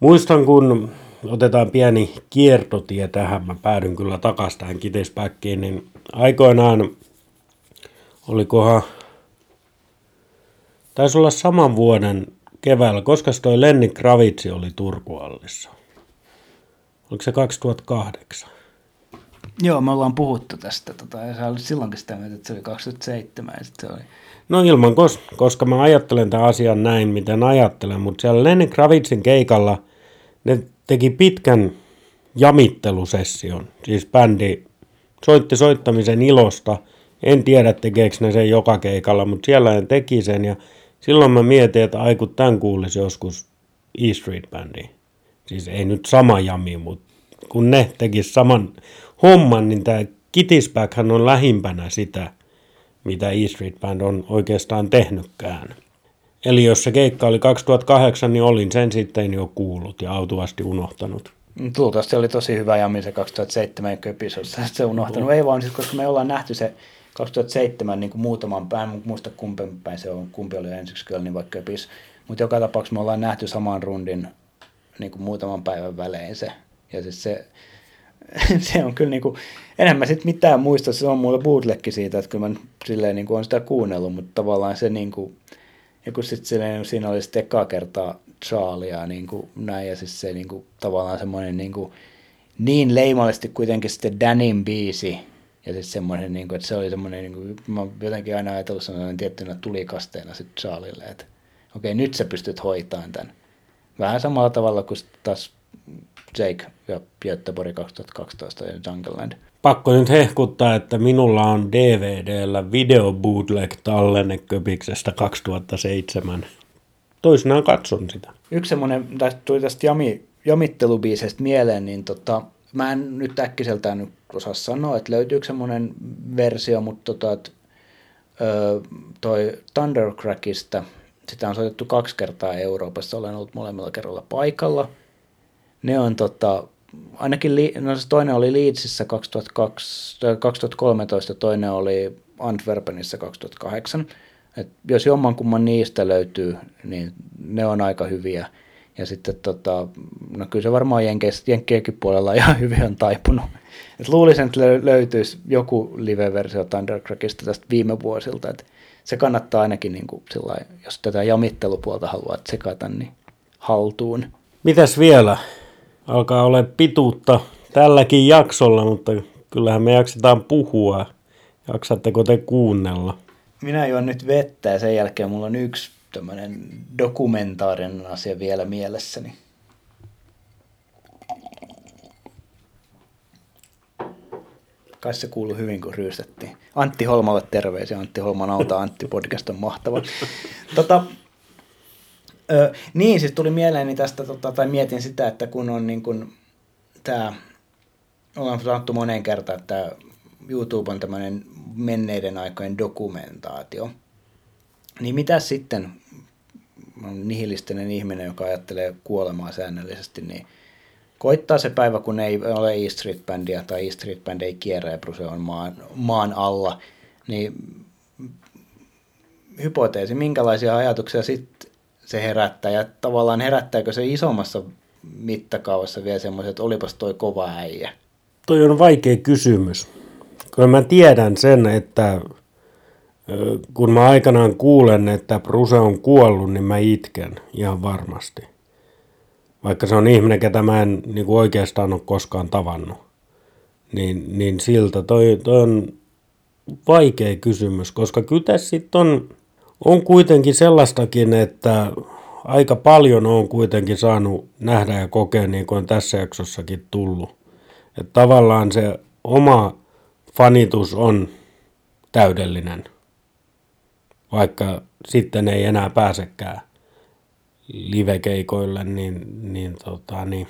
muistan kun otetaan pieni kiertotie tähän, mä päädyn kyllä takaisin tähän kitespäkkiin, niin aikoinaan olikohan, taisi olla saman vuoden keväällä, koska toi Lenni Kravitsi oli Turkuallissa. Oliko se 2008? Joo, me ollaan puhuttu tästä, tota, ja sä olit silloinkin sitä mieltä, että se oli 2007, ja se oli... No ilman, koska mä ajattelen tämän asian näin, miten ajattelen, mutta siellä Lenny Kravitsin keikalla ne teki pitkän jamittelusession, siis bändi soitti soittamisen ilosta, en tiedä tekeekö ne sen joka keikalla, mutta siellä ne teki sen, ja silloin mä mietin, että aiku tämän kuulisi joskus E Street Bandi. Siis ei nyt sama jami, mutta kun ne teki saman homman, niin tämä Kittisbackhan on lähimpänä sitä, mitä E Street Band on oikeastaan tehnytkään. Eli jos se keikka oli 2008, niin olin sen sitten jo kuullut ja autuvasti unohtanut. Luultavasti se oli tosi hyvä jammi se 2007 köpis, se unohtanut. Ei vaan siis, koska me ollaan nähty se 2007 niin kuin muutaman päin, mutta muista kumpi päin se on, kumpi oli ensiksi kyllä, niin vaikka köpis. Mutta joka tapauksessa me ollaan nähty saman rundin niin kuin muutaman päivän välein se. Ja siis se, se on kyllä niinku, enemmän sit mitään muista, se on mulla bootlegki siitä, että kyllä mä silleen niinku on sitä kuunnellut, mutta tavallaan se niinku, ja kun sit silleen, siinä oli sitten ekaa kertaa Charlia niinku näin, ja siis se niinku, tavallaan semmoinen niinku, niin leimallisesti kuitenkin sitten Danin biisi, ja sitten semmoinen, niinku, että se oli semmoinen, niinku, mä jotenkin aina ajatellut semmoinen tiettynä tulikasteena sitten Charlille, että okei, nyt sä pystyt hoitamaan tämän. Vähän samalla tavalla kuin taas Jake ja Göteborg 2012 ja Jungleland. Pakko nyt hehkuttaa, että minulla on DVDllä video bootleg tallenne Köpiksestä 2007. Toisinaan katson sitä. Yksi semmoinen, tästä tuli tästä jami, jamittelubiisestä mieleen, niin tota, mä en nyt äkkiseltään nyt osaa sanoa, että löytyykö semmoinen versio, mutta tota, et, ö, toi Thundercrackista, sitä on soitettu kaksi kertaa Euroopassa, olen ollut molemmilla kerralla paikalla – ne on tota, ainakin no se toinen oli Leedsissä 2002, 2013, toinen oli Antwerpenissa 2008. Et jos jommankumman niistä löytyy, niin ne on aika hyviä. Ja sitten tota, no kyllä se varmaan Jenkkienkin puolella ihan hyvin on taipunut. Et luulisin, että löytyisi joku live-versio Thundercrackista tästä viime vuosilta. Et se kannattaa ainakin, niin kuin, sillai, jos tätä jamittelupuolta haluat sekata, niin haltuun. Mitäs vielä? Alkaa olla pituutta tälläkin jaksolla, mutta kyllähän me jaksetaan puhua. Jaksatteko te kuunnella? Minä juon nyt vettä ja sen jälkeen mulla on yksi tämmöinen dokumentaarinen asia vielä mielessäni. Kai se kuuluu hyvin, kun ryystettiin. Antti Holmalle terveisiä. Antti Holman auta Antti podcast on mahtava. tota, ö, niin, siis tuli mieleeni tästä, tota, tai mietin sitä, että kun on niin kuin, tämä, ollaan sanottu moneen kertaan, että YouTube on tämmöinen menneiden aikojen dokumentaatio. Niin mitä sitten, on nihilistinen ihminen, joka ajattelee kuolemaa säännöllisesti, niin koittaa se päivä, kun ei ole E Street Bandia tai E Street Band ei kierrä ja Bruse on maan, maan alla, niin hypoteesi, minkälaisia ajatuksia sitten se herättää ja tavallaan herättääkö se isommassa mittakaavassa vielä semmoiset, että olipas toi kova äijä? Toi on vaikea kysymys. Kyllä mä tiedän sen, että kun mä aikanaan kuulen, että Bruse on kuollut, niin mä itken ihan varmasti. Vaikka se on ihminen, ketä mä en niin kuin oikeastaan ole koskaan tavannut. Niin, niin siltä toi, toi on vaikea kysymys, koska kyllä tässä sitten on, on kuitenkin sellaistakin, että aika paljon on kuitenkin saanut nähdä ja kokea, niin kuin on tässä jaksossakin tullut. Että tavallaan se oma fanitus on täydellinen, vaikka sitten ei enää pääsekään livekeikoille, niin, niin, tota, niin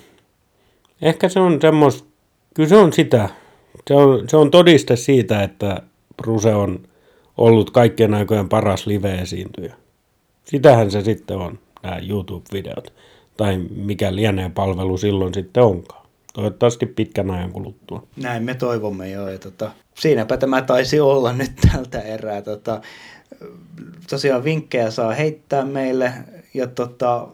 ehkä se on semmos, kyllä se on sitä, se on, se on todiste siitä, että Bruse on ollut kaikkien aikojen paras live-esiintyjä. Sitähän se sitten on, nämä YouTube-videot, tai mikä lienee palvelu silloin sitten onkaan. Toivottavasti pitkän ajan kuluttua. Näin me toivomme jo. Ja tota, siinäpä tämä taisi olla nyt tältä erää. Tota, tosiaan vinkkejä saa heittää meille ja tota,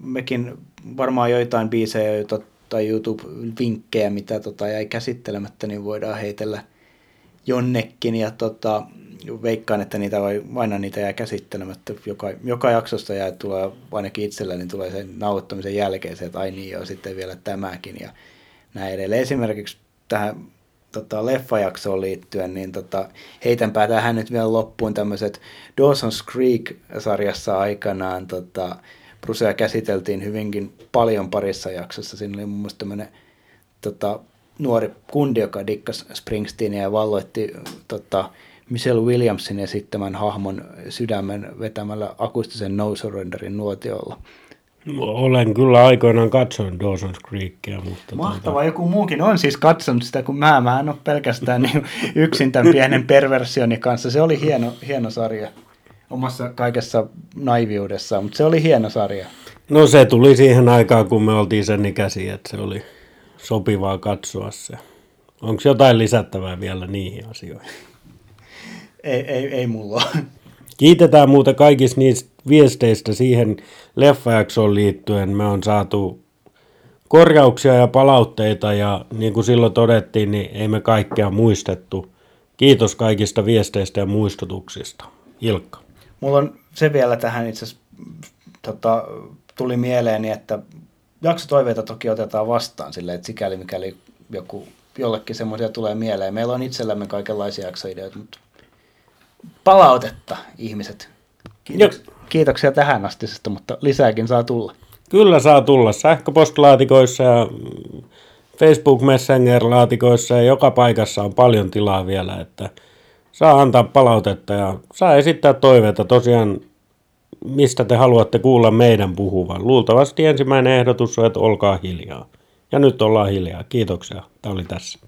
mekin varmaan joitain biisejä joita, tai YouTube-vinkkejä, mitä tota, jäi käsittelemättä, niin voidaan heitellä jonnekin. Ja tota, veikkaan, että niitä vai, aina niitä jää käsittelemättä. Joka, joka jaksosta jää, tulee, ainakin itselläni niin tulee sen nauhoittamisen jälkeen se, että ai niin joo, sitten vielä tämäkin ja näin edelleen. Esimerkiksi tähän tota, leffajaksoon liittyen, niin tota, heitänpä tähän nyt vielä loppuun tämmöiset Dawson's Creek-sarjassa aikanaan tota, Brusea käsiteltiin hyvinkin paljon parissa jaksossa. Siinä oli mun mielestä tämmöinen tota, nuori kundi, joka dikkasi Springsteenia ja valloitti tota, Michelle Williamsin esittämän hahmon sydämen vetämällä akustisen No Surrenderin nuotiolla. Olen kyllä aikoinaan katsonut Dawson's Creekia, mutta... Mahtava, tuota... joku muukin on siis katsonut sitä kuin mä. Mä en ole pelkästään niin yksin tämän pienen perversioni kanssa. Se oli hieno, hieno sarja omassa kaikessa naiviudessaan, mutta se oli hieno sarja. No se tuli siihen aikaan, kun me oltiin sen ikäisiä, että se oli sopivaa katsoa se. Onko jotain lisättävää vielä niihin asioihin? Ei, ei, ei mulla Kiitetään muuten kaikista niistä viesteistä siihen leffajaksoon liittyen. Me on saatu korjauksia ja palautteita ja niin kuin silloin todettiin, niin ei me kaikkea muistettu. Kiitos kaikista viesteistä ja muistutuksista. Ilkka. Mulla on se vielä tähän itse asiassa tota, tuli mieleeni, että jaksotoiveita toki otetaan vastaan silleen, että sikäli mikäli joku, jollekin semmoisia tulee mieleen. Meillä on itsellämme kaikenlaisia jaksoideoita, mutta palautetta ihmiset. Kiitoksia, kiitoksia tähän astisesta, mutta lisääkin saa tulla. Kyllä saa tulla sähköpostilaatikoissa ja Facebook Messenger-laatikoissa ja joka paikassa on paljon tilaa vielä, että saa antaa palautetta ja saa esittää toiveita tosiaan, mistä te haluatte kuulla meidän puhuvan. Luultavasti ensimmäinen ehdotus on, että olkaa hiljaa. Ja nyt ollaan hiljaa. Kiitoksia. Tämä oli tässä.